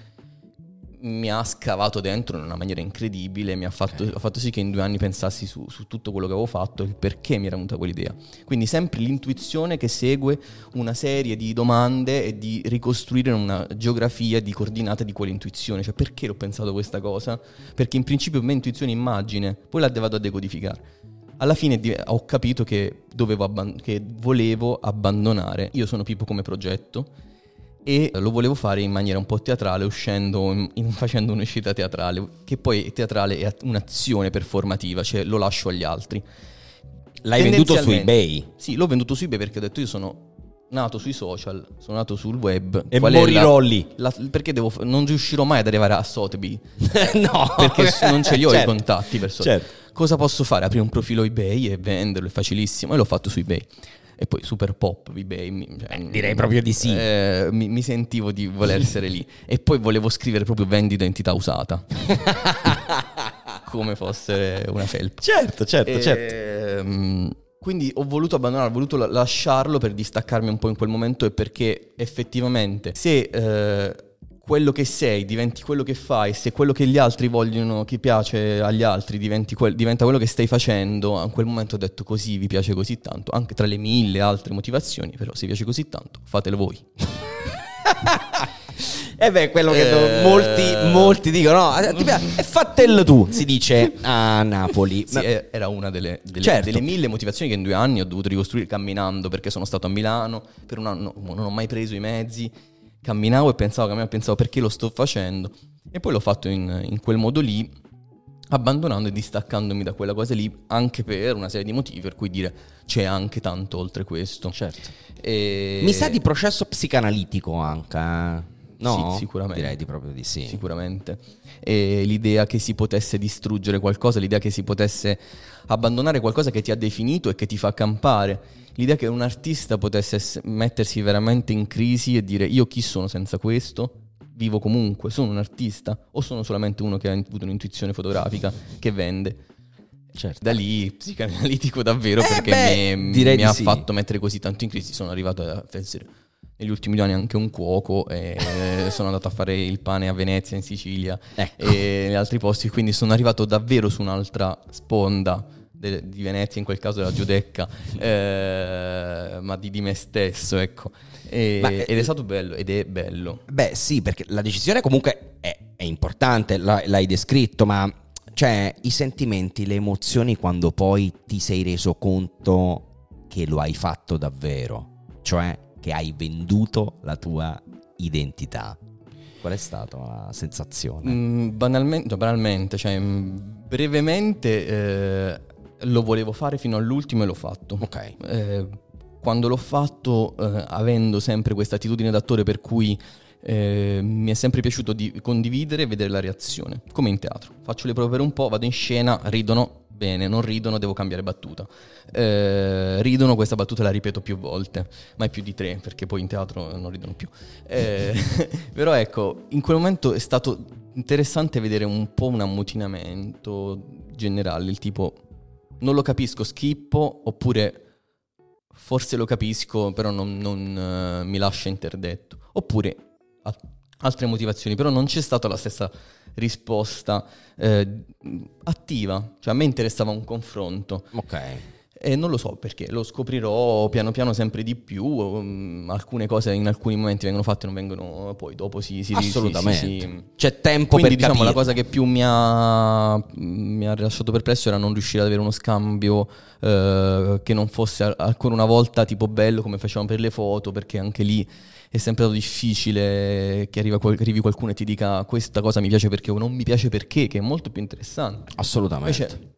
mi ha scavato dentro in una maniera incredibile, mi ha fatto, okay. ha fatto sì che in due anni pensassi su, su, tutto quello che avevo fatto e il perché mi era venuta quell'idea. Quindi sempre l'intuizione che segue una serie di domande e di ricostruire una geografia di coordinate di quell'intuizione, cioè perché ho pensato questa cosa? Perché in principio per me intuizione immagine, poi la vado a decodificare. Alla fine ho capito che, abband- che volevo abbandonare. Io sono Pippo come progetto e lo volevo fare in maniera un po' teatrale, uscendo, in, in, facendo un'uscita teatrale, che poi teatrale è un'azione performativa, cioè lo lascio agli altri. L'hai venduto su eBay? Sì, l'ho venduto su eBay perché ho detto io sono nato sui social, sono nato sul web. E morirò la, lì. La, perché devo, non riuscirò mai ad arrivare a Sotheby. no. Perché non ce li ho certo. i contatti per Sotheby. Certo. Cosa posso fare? Aprire un profilo eBay e venderlo, è facilissimo. E l'ho fatto su eBay. E poi super pop, eBay. mi- cioè, Eh, direi proprio di sì. eh, mi, mi sentivo di voler essere lì. E poi volevo scrivere proprio vendita identità usata. Come fosse una felpa. certo, certo, Ehm, Quindi ho voluto abbandonare, ho voluto la- lasciarlo per distaccarmi un po' in quel momento e perché effettivamente se eh, quello che sei diventi quello che fai, se quello che gli altri vogliono, che piace agli altri quel- diventa quello che stai facendo, a quel momento ho detto così, vi piace così tanto, anche tra le mille altre motivazioni, però se vi piace così tanto, fatelo voi. E beh, quello che Eh. molti, molti dicono, no, ti piace? e fatelo tu, si dice a Napoli. Sì, Ma- eh, era una delle, delle- Certo. delle mille motivazioni che in due anni ho dovuto ricostruire camminando perché sono stato a Milano, per un anno non ho mai preso i mezzi, camminavo e pensavo, camminavo e pensavo perché lo sto facendo e poi l'ho fatto in, in quel modo lì, abbandonando e distaccandomi da quella cosa lì anche per una serie di motivi per cui dire c'è anche tanto oltre questo. Certo. E- Mi sa di processo psicanalitico anche. eh? No? Sì, sicuramente. Direi di proprio di sì. Sicuramente. E l'idea che si potesse distruggere qualcosa, l'idea che si potesse abbandonare qualcosa che ti ha definito e che ti fa campare, l'idea che un artista potesse ess- mettersi veramente in crisi e dire io chi sono senza questo? Vivo comunque, sono un artista o sono solamente uno che ha avuto un'intuizione fotografica che vende? Certo. Da lì psicanalitico davvero Eh, perché beh, mi, mi ha sì. fatto mettere così tanto in crisi. Sono arrivato a essere negli ultimi due anni anche un cuoco e sono andato a fare il pane a Venezia, in Sicilia Ecco. e in altri posti. Quindi sono arrivato davvero su un'altra sponda de- di Venezia, in quel caso della Giudecca, eh, ma di, di me stesso, ecco. E- Ma, eh, ed è stato bello, ed è bello. Beh, sì, perché la decisione comunque è, è importante, l'hai descritto, ma cioè i sentimenti, le emozioni quando poi ti sei reso conto che lo hai fatto davvero, cioè che hai venduto la tua identità. Qual è stata la sensazione? Mm, banalmente, banalmente, cioè mm, brevemente eh, lo volevo fare fino all'ultimo e l'ho fatto. Ok. Eh, quando l'ho fatto, eh, avendo sempre questa attitudine d'attore per cui eh, mi è sempre piaciuto di condividere e vedere la reazione, come in teatro. Faccio le prove per un po', vado in scena, ridono, bene, non ridono, devo cambiare battuta. Eh, ridono, questa battuta la ripeto più volte, mai più di tre, perché poi in teatro non ridono più. Eh, però ecco, in quel momento è stato interessante vedere un po' un ammutinamento generale, il tipo non lo capisco, schippo, oppure forse lo capisco, però non, non, eh, mi lascia interdetto. Oppure altre motivazioni, però non c'è stata la stessa risposta eh, attiva, cioè a me interessava un confronto. Ok. E non lo so perché, lo scoprirò piano piano sempre di più. um, alcune cose in alcuni momenti vengono fatte e non vengono, poi dopo si... si Assolutamente. si- si- C'è tempo quindi per diciamo capire. la cosa che più mi ha, mi ha lasciato perplesso era non riuscire ad avere uno scambio eh, che non fosse ancora una volta tipo bello come facevamo per le foto, perché anche lì è sempre stato difficile che arriva arrivi qualcuno e ti dica questa cosa mi piace perché o non mi piace perché, che è molto più interessante. Assolutamente. Invece,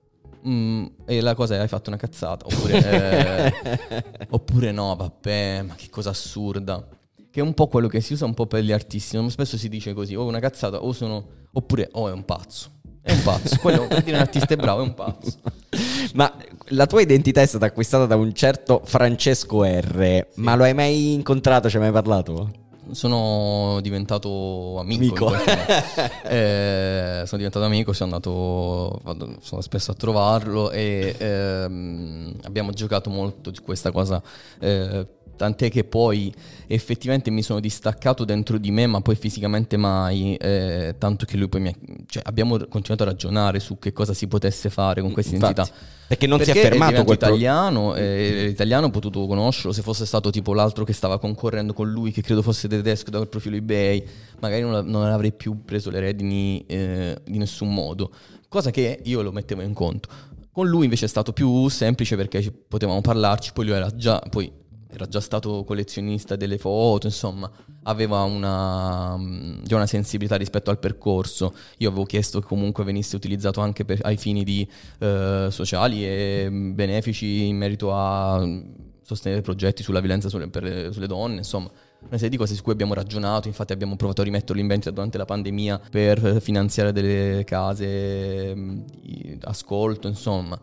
mm, e la cosa è hai fatto una cazzata, oppure, eh, oppure no, vabbè, ma che cosa assurda. Che è un po' quello che si usa un po' per gli artisti. Spesso si dice così: o una cazzata, o sono. Oppure, oh, è un pazzo. È un pazzo. Quello per dire un artista è bravo, è un pazzo. Ma la tua identità è stata acquistata da un certo Francesco R. Ma lo hai mai incontrato? Ci hai mai parlato? Sono diventato amico. Amico. Eh, sono diventato amico, sono andato vado- sono spesso a trovarlo e ehm, abbiamo giocato molto di questa cosa. eh, tant'è che poi effettivamente mi sono distaccato dentro di me, ma poi fisicamente mai. eh, tanto che lui poi mi ha, cioè, abbiamo continuato a ragionare su che cosa si potesse fare con questa Infatti, identità. Perché non si Perché è fermato quel italiano, e l'italiano ho potuto conoscerlo, se fosse stato tipo l'altro che stava concorrendo con lui, che credo fosse tedesco da quel profilo eBay, magari non, non avrei più preso le redini eh, di nessun modo, cosa che io lo mettevo in conto. Con lui invece è stato più semplice perché potevamo parlarci, poi lui era già, poi era già stato collezionista delle foto, insomma, aveva una, mm, già una sensibilità rispetto al percorso. Io avevo chiesto che comunque venisse utilizzato anche per- ai fini di, eh, sociali e mm, benefici in merito a mm, sostenere progetti sulla violenza sulle, per le- sulle donne, insomma. Una serie di cose su cui abbiamo ragionato, infatti abbiamo provato a rimetterlo in vendita durante la pandemia per finanziare delle case di ascolto, insomma.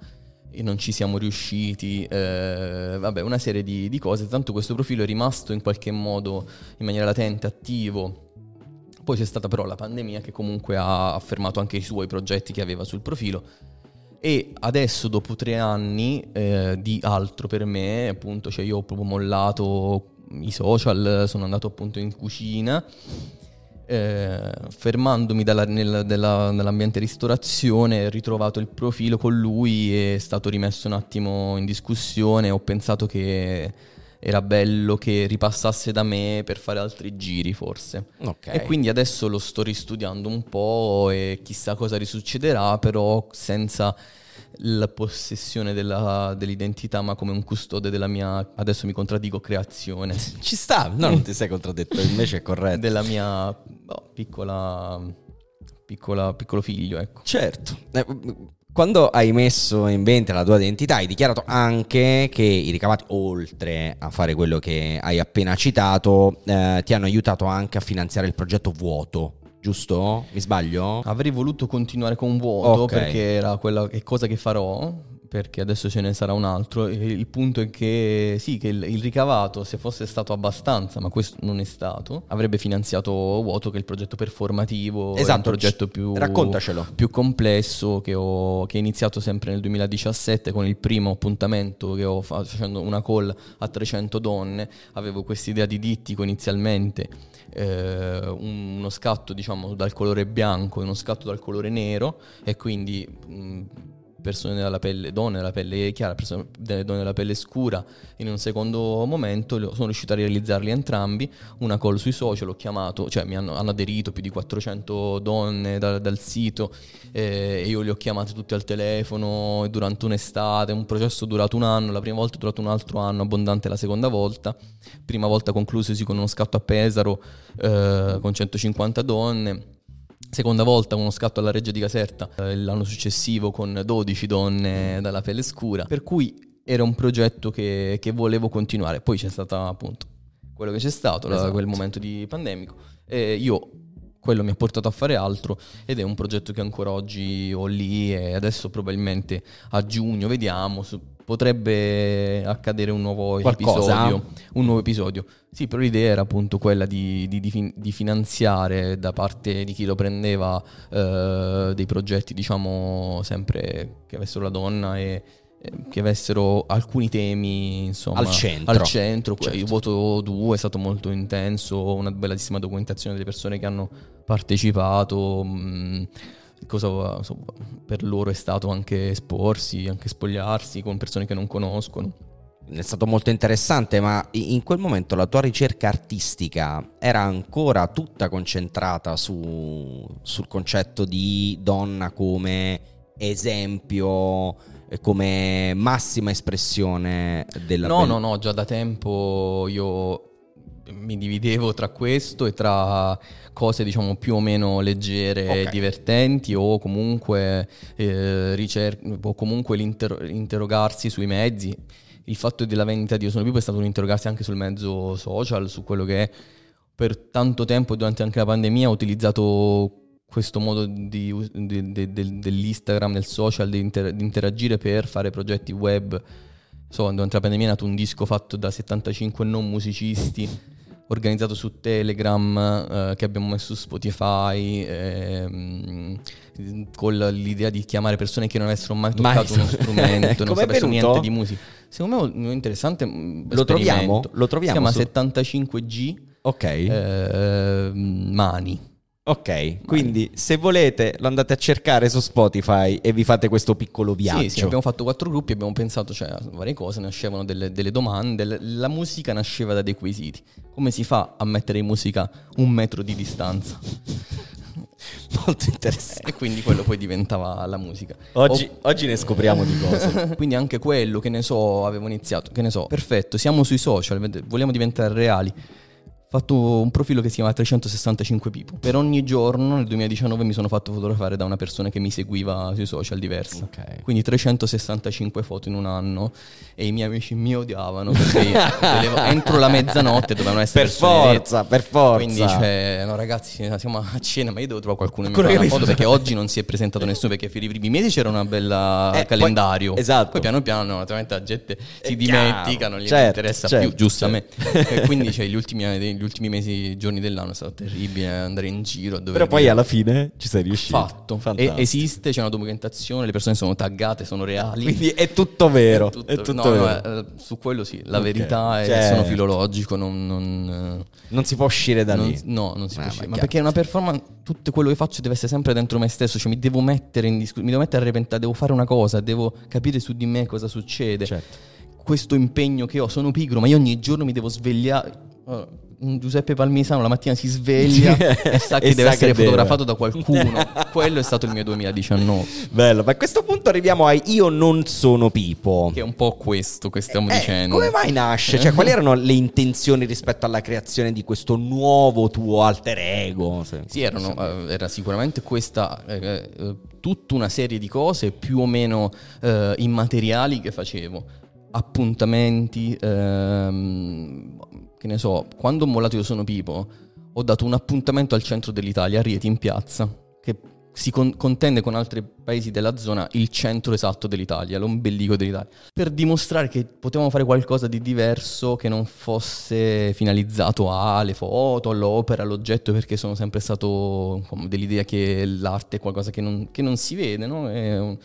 E non ci siamo riusciti, eh, vabbè, una serie di, di cose. Tanto questo profilo è rimasto in qualche modo in maniera latente, attivo. Poi c'è stata però la pandemia che comunque ha fermato anche i suoi progetti che aveva sul profilo. E adesso, dopo tre anni eh, di altro per me, appunto, cioè io ho proprio mollato i social, sono andato appunto in cucina eh, fermandomi dalla, nel, della, nell'ambiente ristorazione, ho ritrovato il profilo con lui, è stato rimesso un attimo in discussione, ho pensato che era bello che ripassasse da me per fare altri giri forse. Okay. E quindi adesso lo sto ristudiando un po' e chissà cosa risuccederà, però senza la possessione della, dell'identità, ma come un custode della mia, adesso mi contraddico, creazione. Ci sta, no, non ti sei contraddetto, invece è corretto. Della mia oh, piccola, piccola, piccolo figlio, ecco. Certo. Eh, quando hai messo in mente la tua identità, hai dichiarato anche che i ricavati, oltre a fare quello che hai appena citato, eh, ti hanno aiutato anche a finanziare il progetto Vuoto giusto? Mi sbaglio? Avrei voluto continuare con vuoto okay. perché era quella cosa che farò, perché adesso ce ne sarà un altro. Il punto è che sì, che il, il, ricavato, se fosse stato abbastanza, ma questo non è stato, avrebbe finanziato Vuoto, che è il progetto performativo, esatto, è un progetto più, più complesso che ho, che ho iniziato sempre nel 2017 con il primo appuntamento che ho facendo una call a 300 donne. Avevo questa idea di dittico inizialmente eh, uno scatto diciamo dal colore bianco e uno scatto dal colore nero e quindi mh, persone dalla pelle, donne dalla pelle chiara, persone, donne dalla pelle scura. In un secondo momento sono riuscito a realizzarli entrambi. Una call sui social, ho chiamato, cioè mi hanno, hanno aderito più di 400 donne da, dal sito eh, e io li ho chiamate tutte al telefono durante un'estate. Un processo durato un anno, la prima volta è durato un altro anno, abbondante la seconda volta. Prima volta conclusosi con uno scatto a Pesaro eh, con 150 donne Seconda volta uno scatto alla Reggia di Caserta, eh, l'anno successivo con 12 donne dalla pelle scura, per cui era un progetto che, che volevo continuare. Poi c'è stato appunto quello che c'è stato, esatto. quel momento di pandemico, e io quello mi ha portato a fare altro ed è un progetto che ancora oggi ho lì e adesso probabilmente a giugno vediamo, potrebbe accadere un nuovo Qualcosa? episodio. Un nuovo episodio. Sì, però l'idea era appunto quella di, di, di, di finanziare da parte di chi lo prendeva eh, dei progetti, diciamo, sempre che avessero la donna e che avessero alcuni temi insomma, al centro. Al centro. Certo. Il voto 2 è stato molto intenso, una bellissima documentazione delle persone che hanno partecipato. Mh, cosa insomma, per loro è stato anche esporsi, anche spogliarsi con persone che non conoscono. È stato molto interessante, ma in quel momento la tua ricerca artistica era ancora tutta concentrata su, sul concetto di donna come esempio, come massima espressione della... No, no, no, già da tempo io mi dividevo tra questo e tra cose diciamo più o meno leggere okay. e divertenti o comunque, eh, ricer- o comunque l'interrogarsi sui mezzi. Il fatto della vendita di Io sono Pipo è stato un interrogarsi anche sul mezzo social, su quello che per tanto tempo durante anche la pandemia ho utilizzato questo modo di, di, di, dell'Instagram, del social, di, inter- interagire per fare progetti web. So, durante la pandemia è nato un disco fatto da 75 non musicisti organizzato su Telegram eh, che abbiamo messo su Spotify ehm, con l'idea di chiamare persone che non avessero mai toccato mai. uno strumento, non sapessero niente di musica. Secondo me è interessante mm, lo troviamo? lo troviamo? Si chiama su... 75G Ok. Eh, mani. Ok, quindi se volete lo andate a cercare su Spotify e vi fate questo piccolo viaggio. Sì, sì abbiamo fatto quattro gruppi, abbiamo pensato cioè, a varie cose, nascevano delle, delle, domande, la musica nasceva da dei quesiti. Come si fa a mettere in musica un metro di distanza? Molto interessante. E quindi quello poi diventava la musica. Oggi, o... oggi ne scopriamo di cose. quindi anche quello, che ne so, avevo iniziato, che ne so, perfetto, siamo sui social, vogliamo diventare reali fatto un profilo che si chiama 365 Pipo. Per ogni giorno nel 2019 mi sono fatto fotografare da una persona che mi seguiva sui social diversi. Ok. Quindi 365 foto in un anno e i miei amici mi odiavano perché entro la mezzanotte dovevano essere Per forza, per forza. quindi, cioè, no, ragazzi, siamo a cena, ma io devo trovare qualcuno che mi fa una foto perché oggi non si è presentato nessuno perché per i primi mesi c'era una bella Eh, poi- calendario. esatto. Poi piano piano naturalmente la gente si dimentica, non gli Certo, interessa certo, più, giusto a me. E quindi cioè, gli, ultimi, gli ultimi mesi, giorni dell'anno è stato terribile andare in giro. Però poi alla fine ci sei riuscito. fatto. E esiste, c'è una documentazione, le persone sono taggate, sono reali. Quindi è tutto vero. È tutto- È tutto no, no, vero. eh, su quello sì, la Ok, verità è certo. sono filologico, non- non, eh, Non si può uscire da non- lì. no, non si Ah, può uscire. è Ma perché una performance, tutto quello che faccio deve essere sempre dentro me stesso. Cioè, mi devo mettere in discussione, mi devo mettere a repentare, devo fare una cosa, devo capire su di me cosa succede. Certo. Questo impegno che ho, sono pigro, ma io ogni giorno mi devo svegliare. Un Giuseppe Palmisano la mattina si sveglia e sa che E deve sa essere che deve. fotografato da qualcuno. Quello è stato il mio 2019. Bello, ma a questo punto arriviamo ai Io non sono Pipo. Che è un po' questo che stiamo Eh, dicendo. Come mai nasce? Cioè, quali erano le intenzioni rispetto alla creazione di questo nuovo tuo alter ego? Se- Sì, erano, eh, era sicuramente questa, eh, eh, tutta una serie di cose più o meno eh, immateriali che facevo. Appuntamenti, ehm, che ne so, quando ho mollato Io Sono Pipo, ho dato un appuntamento al centro dell'Italia, a Rieti in piazza, che si con- contende con altri paesi della zona il centro esatto dell'Italia, l'ombelico dell'Italia, per dimostrare che potevamo fare qualcosa di diverso che non fosse finalizzato alle foto, all'opera, all'oggetto, perché sono sempre stato dell'idea che l'arte è qualcosa che non, che non si vede, no? Un-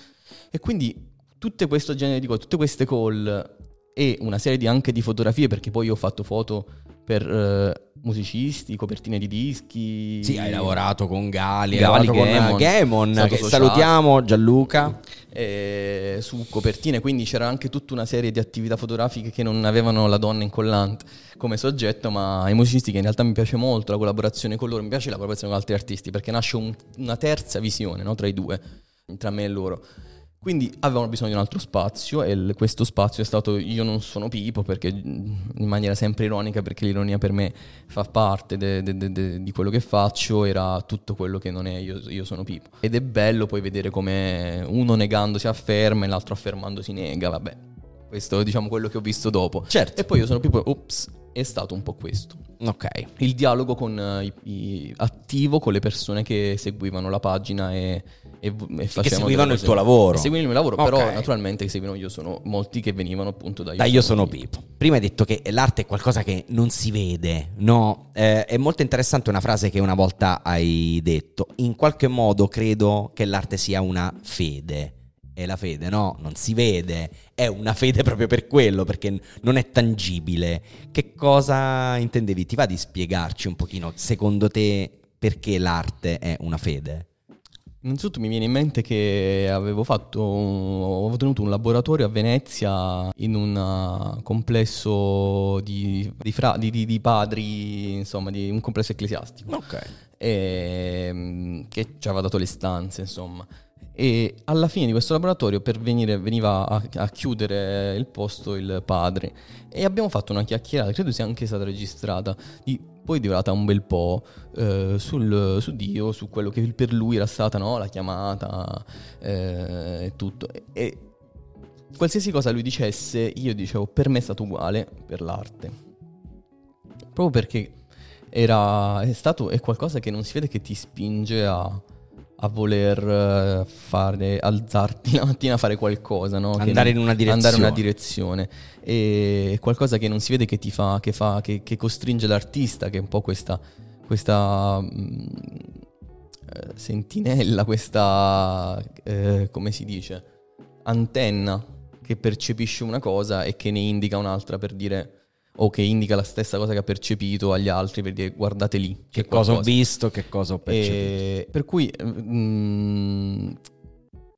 E quindi tutte questo genere di cose, tutte queste call e una serie di, anche di fotografie, perché poi io ho fatto foto per eh, musicisti, copertine di dischi. Sì, hai lavorato con Gali, hai Gali, lavorato con Gamon, Gamon, stato che sociale. salutiamo, Gianluca. eh, su copertine, quindi c'era anche tutta una serie di attività fotografiche che non avevano la donna in collante come soggetto, ma ai musicisti che in realtà mi piace molto la collaborazione con loro, mi piace la collaborazione con altri artisti perché nasce un- una terza visione no, tra i due, tra me e loro. Quindi avevano bisogno di un altro spazio e il- questo spazio è stato io non sono Pipo perché mm, in maniera sempre ironica perché l'ironia per me fa parte de- de- de- di quello che faccio era tutto quello che non è io, io sono Pipo ed è bello poi vedere come uno negandosi afferma e l'altro affermandosi nega vabbè questo è diciamo quello che ho visto dopo Certo. e poi io sono Pipo ops è stato un po' questo Ok. il dialogo con, eh, i- i- attivo con le persone che seguivano la pagina e, e, e facevano seguivano il tuo lavoro. che seguivano il mio lavoro, Ok. però naturalmente che seguivano io sono molti che venivano appunto da Da Io sono Pipo. Prima hai detto che l'arte è qualcosa che non si vede, no? Eh, è molto interessante una frase che una volta hai detto. In qualche modo credo che l'arte sia una fede. E la fede, no? Non si vede. È una fede proprio per quello, perché non è tangibile. Che cosa intendevi? Ti va di spiegarci un pochino, secondo te, perché l'arte è una fede? Innanzitutto mi viene in mente che avevo fatto, ho tenuto un laboratorio a Venezia in un uh, complesso di, di fra- di- di- padri, insomma, di un complesso ecclesiastico. Ok. ehm, che ci aveva dato le stanze, insomma. E alla fine di questo laboratorio per venire, veniva a, a chiudere il posto il padre e abbiamo fatto una chiacchierata, credo sia anche stata registrata, di, poi durata un bel po' eh, sul, su Dio, su quello che per lui era stata no, la chiamata eh, e tutto. E, qualsiasi cosa lui dicesse, io dicevo per me è stato uguale per l'arte. Proprio perché era, è stato, è qualcosa che non si vede che ti spinge a, a voler eh, fare, alzarti la mattina a fare qualcosa, no? Andare non- in una direzione. Andare in una direzione. E qualcosa che non si vede che ti fa, che fa, che, che costringe l'artista, che è un po' questa, questa mm, eh, sentinella, questa, eh, come si dice, antenna che percepisce una cosa e che ne indica un'altra per dire o che indica la stessa cosa che ha percepito agli altri per dire guardate lì Che cosa ho qualcosa". visto, che cosa ho percepito. E per cui mm,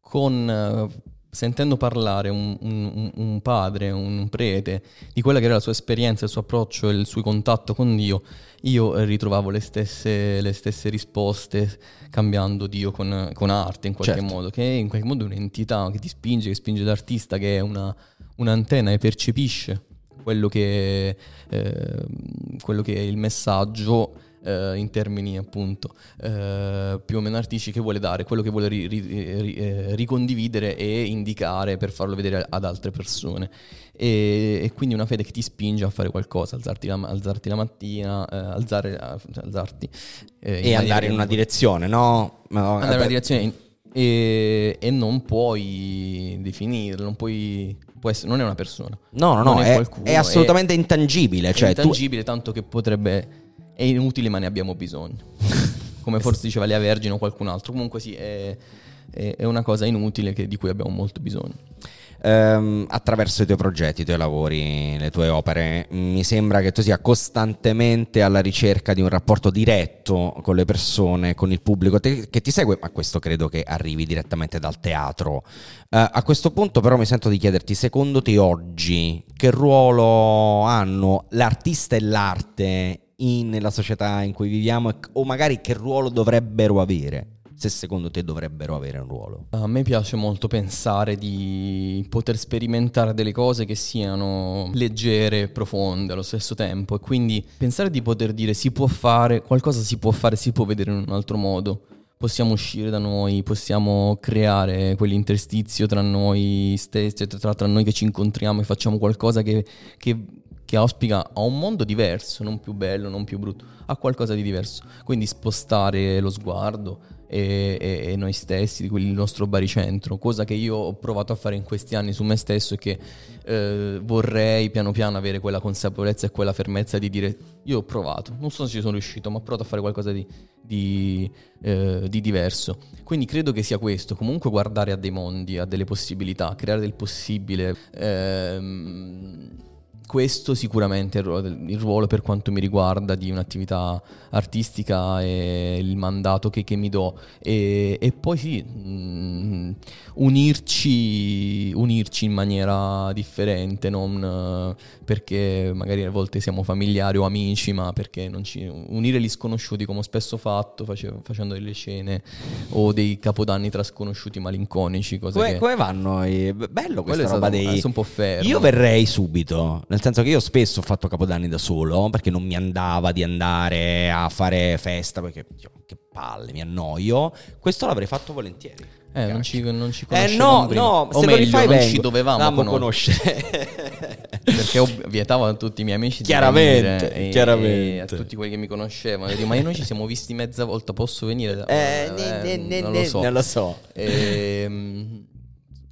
con eh, sentendo parlare un, un- un padre, un prete, di quella che era la sua esperienza, il suo approccio e il suo contatto con Dio, io eh, ritrovavo le stesse, le stesse risposte cambiando Dio con, con arte in qualche Certo. modo, che in qualche modo è un'entità che ti spinge, che spinge l'artista, che è una, un'antenna e percepisce quello che, eh, quello che è il messaggio eh, in termini appunto eh, più o meno artistici che vuole dare, quello che vuole ri, ri, ri, eh, ricondividere e indicare per farlo vedere ad altre persone. E, e, quindi una fede che ti spinge a fare qualcosa, alzarti la, alzarti la mattina, eh, alzare, alzarti eh, e andare in una direzione, no? Andare in una direzione e, e non puoi definirlo, non puoi essere, non è una persona. No, no, no, è, è, è, assolutamente è, intangibile. Cioè, intangibile, tu... tanto che potrebbe è inutile ma ne abbiamo bisogno. Come forse diceva Lea Vergine o qualcun altro. Comunque sì, è, è, è una cosa inutile che, di cui abbiamo molto bisogno. Um, attraverso i tuoi progetti, i tuoi lavori, le tue opere, mi sembra che tu sia costantemente alla ricerca di un rapporto diretto con le persone, con il pubblico te- che ti segue, ma questo credo che arrivi direttamente dal teatro. Uh, a questo punto però mi sento di chiederti, secondo te oggi che ruolo hanno l'artista e l'arte in, nella società in cui viviamo o magari che ruolo dovrebbero avere? Se secondo te dovrebbero avere un ruolo? A me piace molto pensare di poter sperimentare delle cose che siano leggere e profonde allo stesso tempo e quindi pensare di poter dire si può fare, qualcosa si può fare, si può vedere in un altro modo. Possiamo uscire da noi, possiamo creare quell'interstizio tra noi stessi, tra, tra noi che ci incontriamo e facciamo qualcosa che, che che auspica a un mondo diverso, non più bello, non più brutto, a qualcosa di diverso. Quindi spostare lo sguardo e, e, e noi stessi, il nostro baricentro, cosa che io ho provato a fare in questi anni su me stesso e che eh, vorrei piano piano avere quella consapevolezza e quella fermezza di dire io ho provato, non so se ci sono riuscito, ma ho provato a fare qualcosa di, di, eh, di diverso. Quindi credo che sia questo, comunque guardare a dei mondi, a delle possibilità, creare del possibile. Ehm, questo sicuramente è il ruolo per quanto mi riguarda di un'attività artistica e il mandato che, che mi do. E, e poi sì mh, mm, unirci, unirci in maniera differente non uh, perché magari a volte siamo familiari o amici ma perché ci, unire gli sconosciuti come ho spesso fatto face, facendo delle scene o dei capodanni tra sconosciuti malinconici come, che... come vanno? Bello questa roba dei... un po' fermo io verrei subito nel senso che io spesso ho fatto Capodanni da solo perché non mi andava di andare a fare festa perché che palle, mi annoio. Questo l'avrei fatto volentieri. Eh, non ci, non ci Eh no, no, o se meglio, lo rifai non vengo. ci dovevamo conoscere. perché ho vietato a tutti i miei amici chiaramente, di chiaramente. E a tutti quelli che mi conoscevano. Dico, ma noi ci siamo visti mezza volta, posso venire? Eh, eh, ne, ne, non, lo so. non lo so. E, ehm,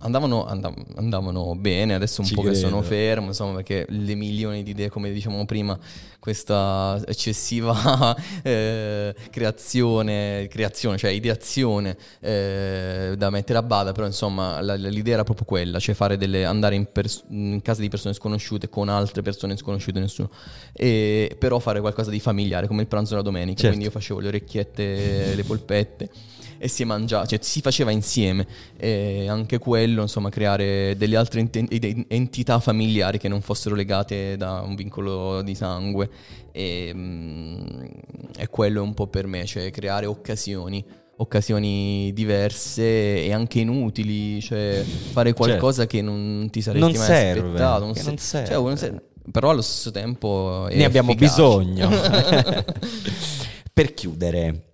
Andavano, andav- andavano, bene, adesso un Ci po' credo. che sono fermo, insomma, perché le milioni di idee, come dicevamo prima, questa eccessiva eh, creazione, creazione, cioè ideazione eh, da mettere a bada, però insomma la, l'idea era proprio quella, cioè fare delle, andare in, pers- in, casa di persone sconosciute con altre persone sconosciute, nessuno, e, però fare qualcosa di familiare, come il pranzo della domenica, certo. quindi io facevo le orecchiette, le polpette e si mangiava, cioè si faceva insieme. E anche quello, insomma, creare delle altre ent- entità familiari che non fossero legate da un vincolo di sangue. E, mm, e quello è un po' per me, cioè creare occasioni occasioni diverse e anche inutili, cioè fare qualcosa certo. che non ti saresti non mai serve, aspettato. Non, se- serve. Cioè, non serve. Però allo stesso tempo ne abbiamo efficace. bisogno. per chiudere,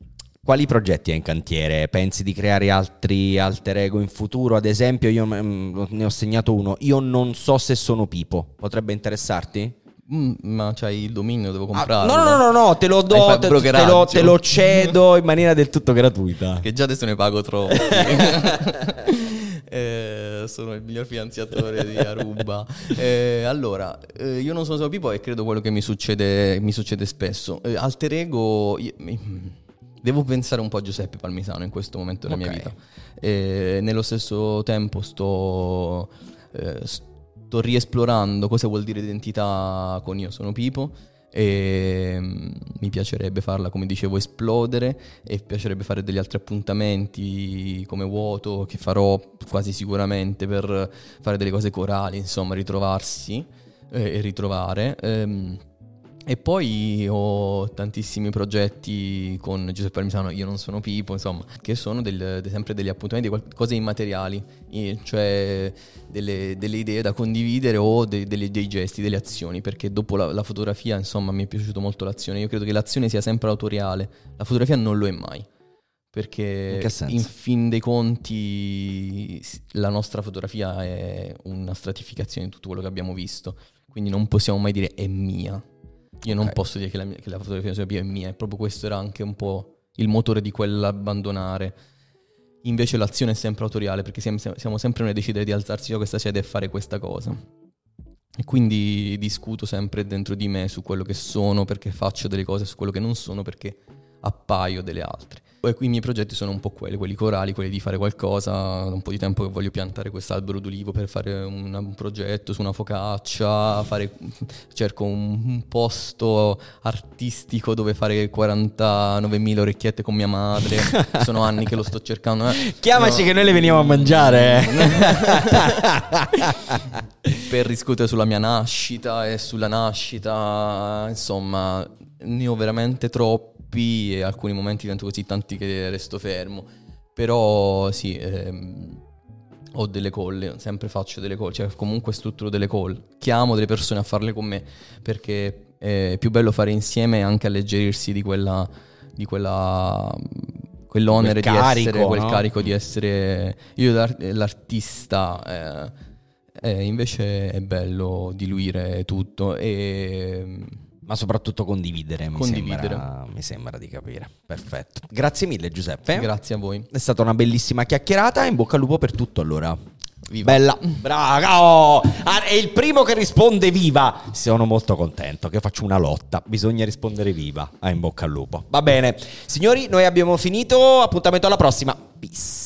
quali progetti hai in cantiere? Pensi di creare altri alter ego in futuro? Ad esempio, io mm, ne ho segnato uno. Io non so se sono Pipo. Potrebbe interessarti? Mm, ma c'hai il dominio, devo comprarlo. Ah, no, no, no, no, te lo do, te, te, lo, te, lo, cedo in maniera del tutto gratuita. Che già adesso ne pago troppo. eh, sono il miglior finanziatore di Aruba. Eh, allora, eh, io non sono solo Pipo e credo quello che mi succede, mi succede spesso. Eh, alter ego... Io, devo pensare un po' a Giuseppe Palmisano in questo momento della okay. mia vita. E nello stesso tempo sto, eh, sto riesplorando cosa vuol dire identità con Io sono Pipo e mm, mi piacerebbe farla come dicevo esplodere e piacerebbe fare degli altri appuntamenti come vuoto che farò quasi sicuramente per fare delle cose corali insomma ritrovarsi eh, e ritrovare ehm, E poi ho tantissimi progetti con Giuseppe Parmisano, io non sono Pipo, insomma, che sono del, sempre degli appuntamenti, cose immateriali, cioè delle, delle idee da condividere o de, delle, dei gesti, delle azioni, perché dopo la, la, fotografia, insomma, mi è piaciuta molto l'azione. Io credo che l'azione sia sempre autoriale, la fotografia non lo è mai. Perché in, in fin dei conti la nostra fotografia è una stratificazione di tutto quello che abbiamo visto, quindi non possiamo mai dire è mia io non posso dire che la, mia, che la fotografia è mia, è proprio questo era anche un po' il motore di quell'abbandonare. Invece l'azione è sempre autoriale perché siamo, siamo sempre noi a decidere di alzarci da questa sede e fare questa cosa. E quindi discuto sempre dentro di me su quello che sono perché faccio delle cose, su quello che non sono perché appaio delle altre. E qui i miei progetti sono un po' quelli, quelli corali, quelli di fare qualcosa. Da un po' di tempo che voglio piantare quest'albero d'ulivo per fare un, un progetto su una focaccia, fare, cerco un, un, posto artistico dove fare 49.000 orecchiette con mia madre. sono anni che lo sto cercando. Eh. Chiamaci no. che noi le veniamo a mangiare. per discutere sulla mia nascita e sulla nascita, insomma, ne ho veramente troppo troppi e alcuni momenti divento così tanti che resto fermo. Però sì, ehm, ho delle call, sempre faccio delle call, cioè comunque strutturo delle call. Chiamo delle persone a farle con me perché è più bello fare insieme e anche alleggerirsi di quella... Di quella quell'onere quel carico, di essere, quel no? carico di essere io l'artista eh, eh, invece è bello diluire tutto e ma soprattutto condividere, mi, condividere. Sembra, mi, Sembra, di capire. Perfetto. Grazie mille Giuseppe. Grazie a voi. È stata una bellissima chiacchierata. In bocca al lupo per tutto allora. Viva. Bella, brava. Oh, è il primo che risponde viva. Sono molto contento che faccio una lotta. Bisogna rispondere viva. Ah, in bocca al lupo. Va bene. Signori, noi abbiamo finito. Appuntamento alla prossima. Peace.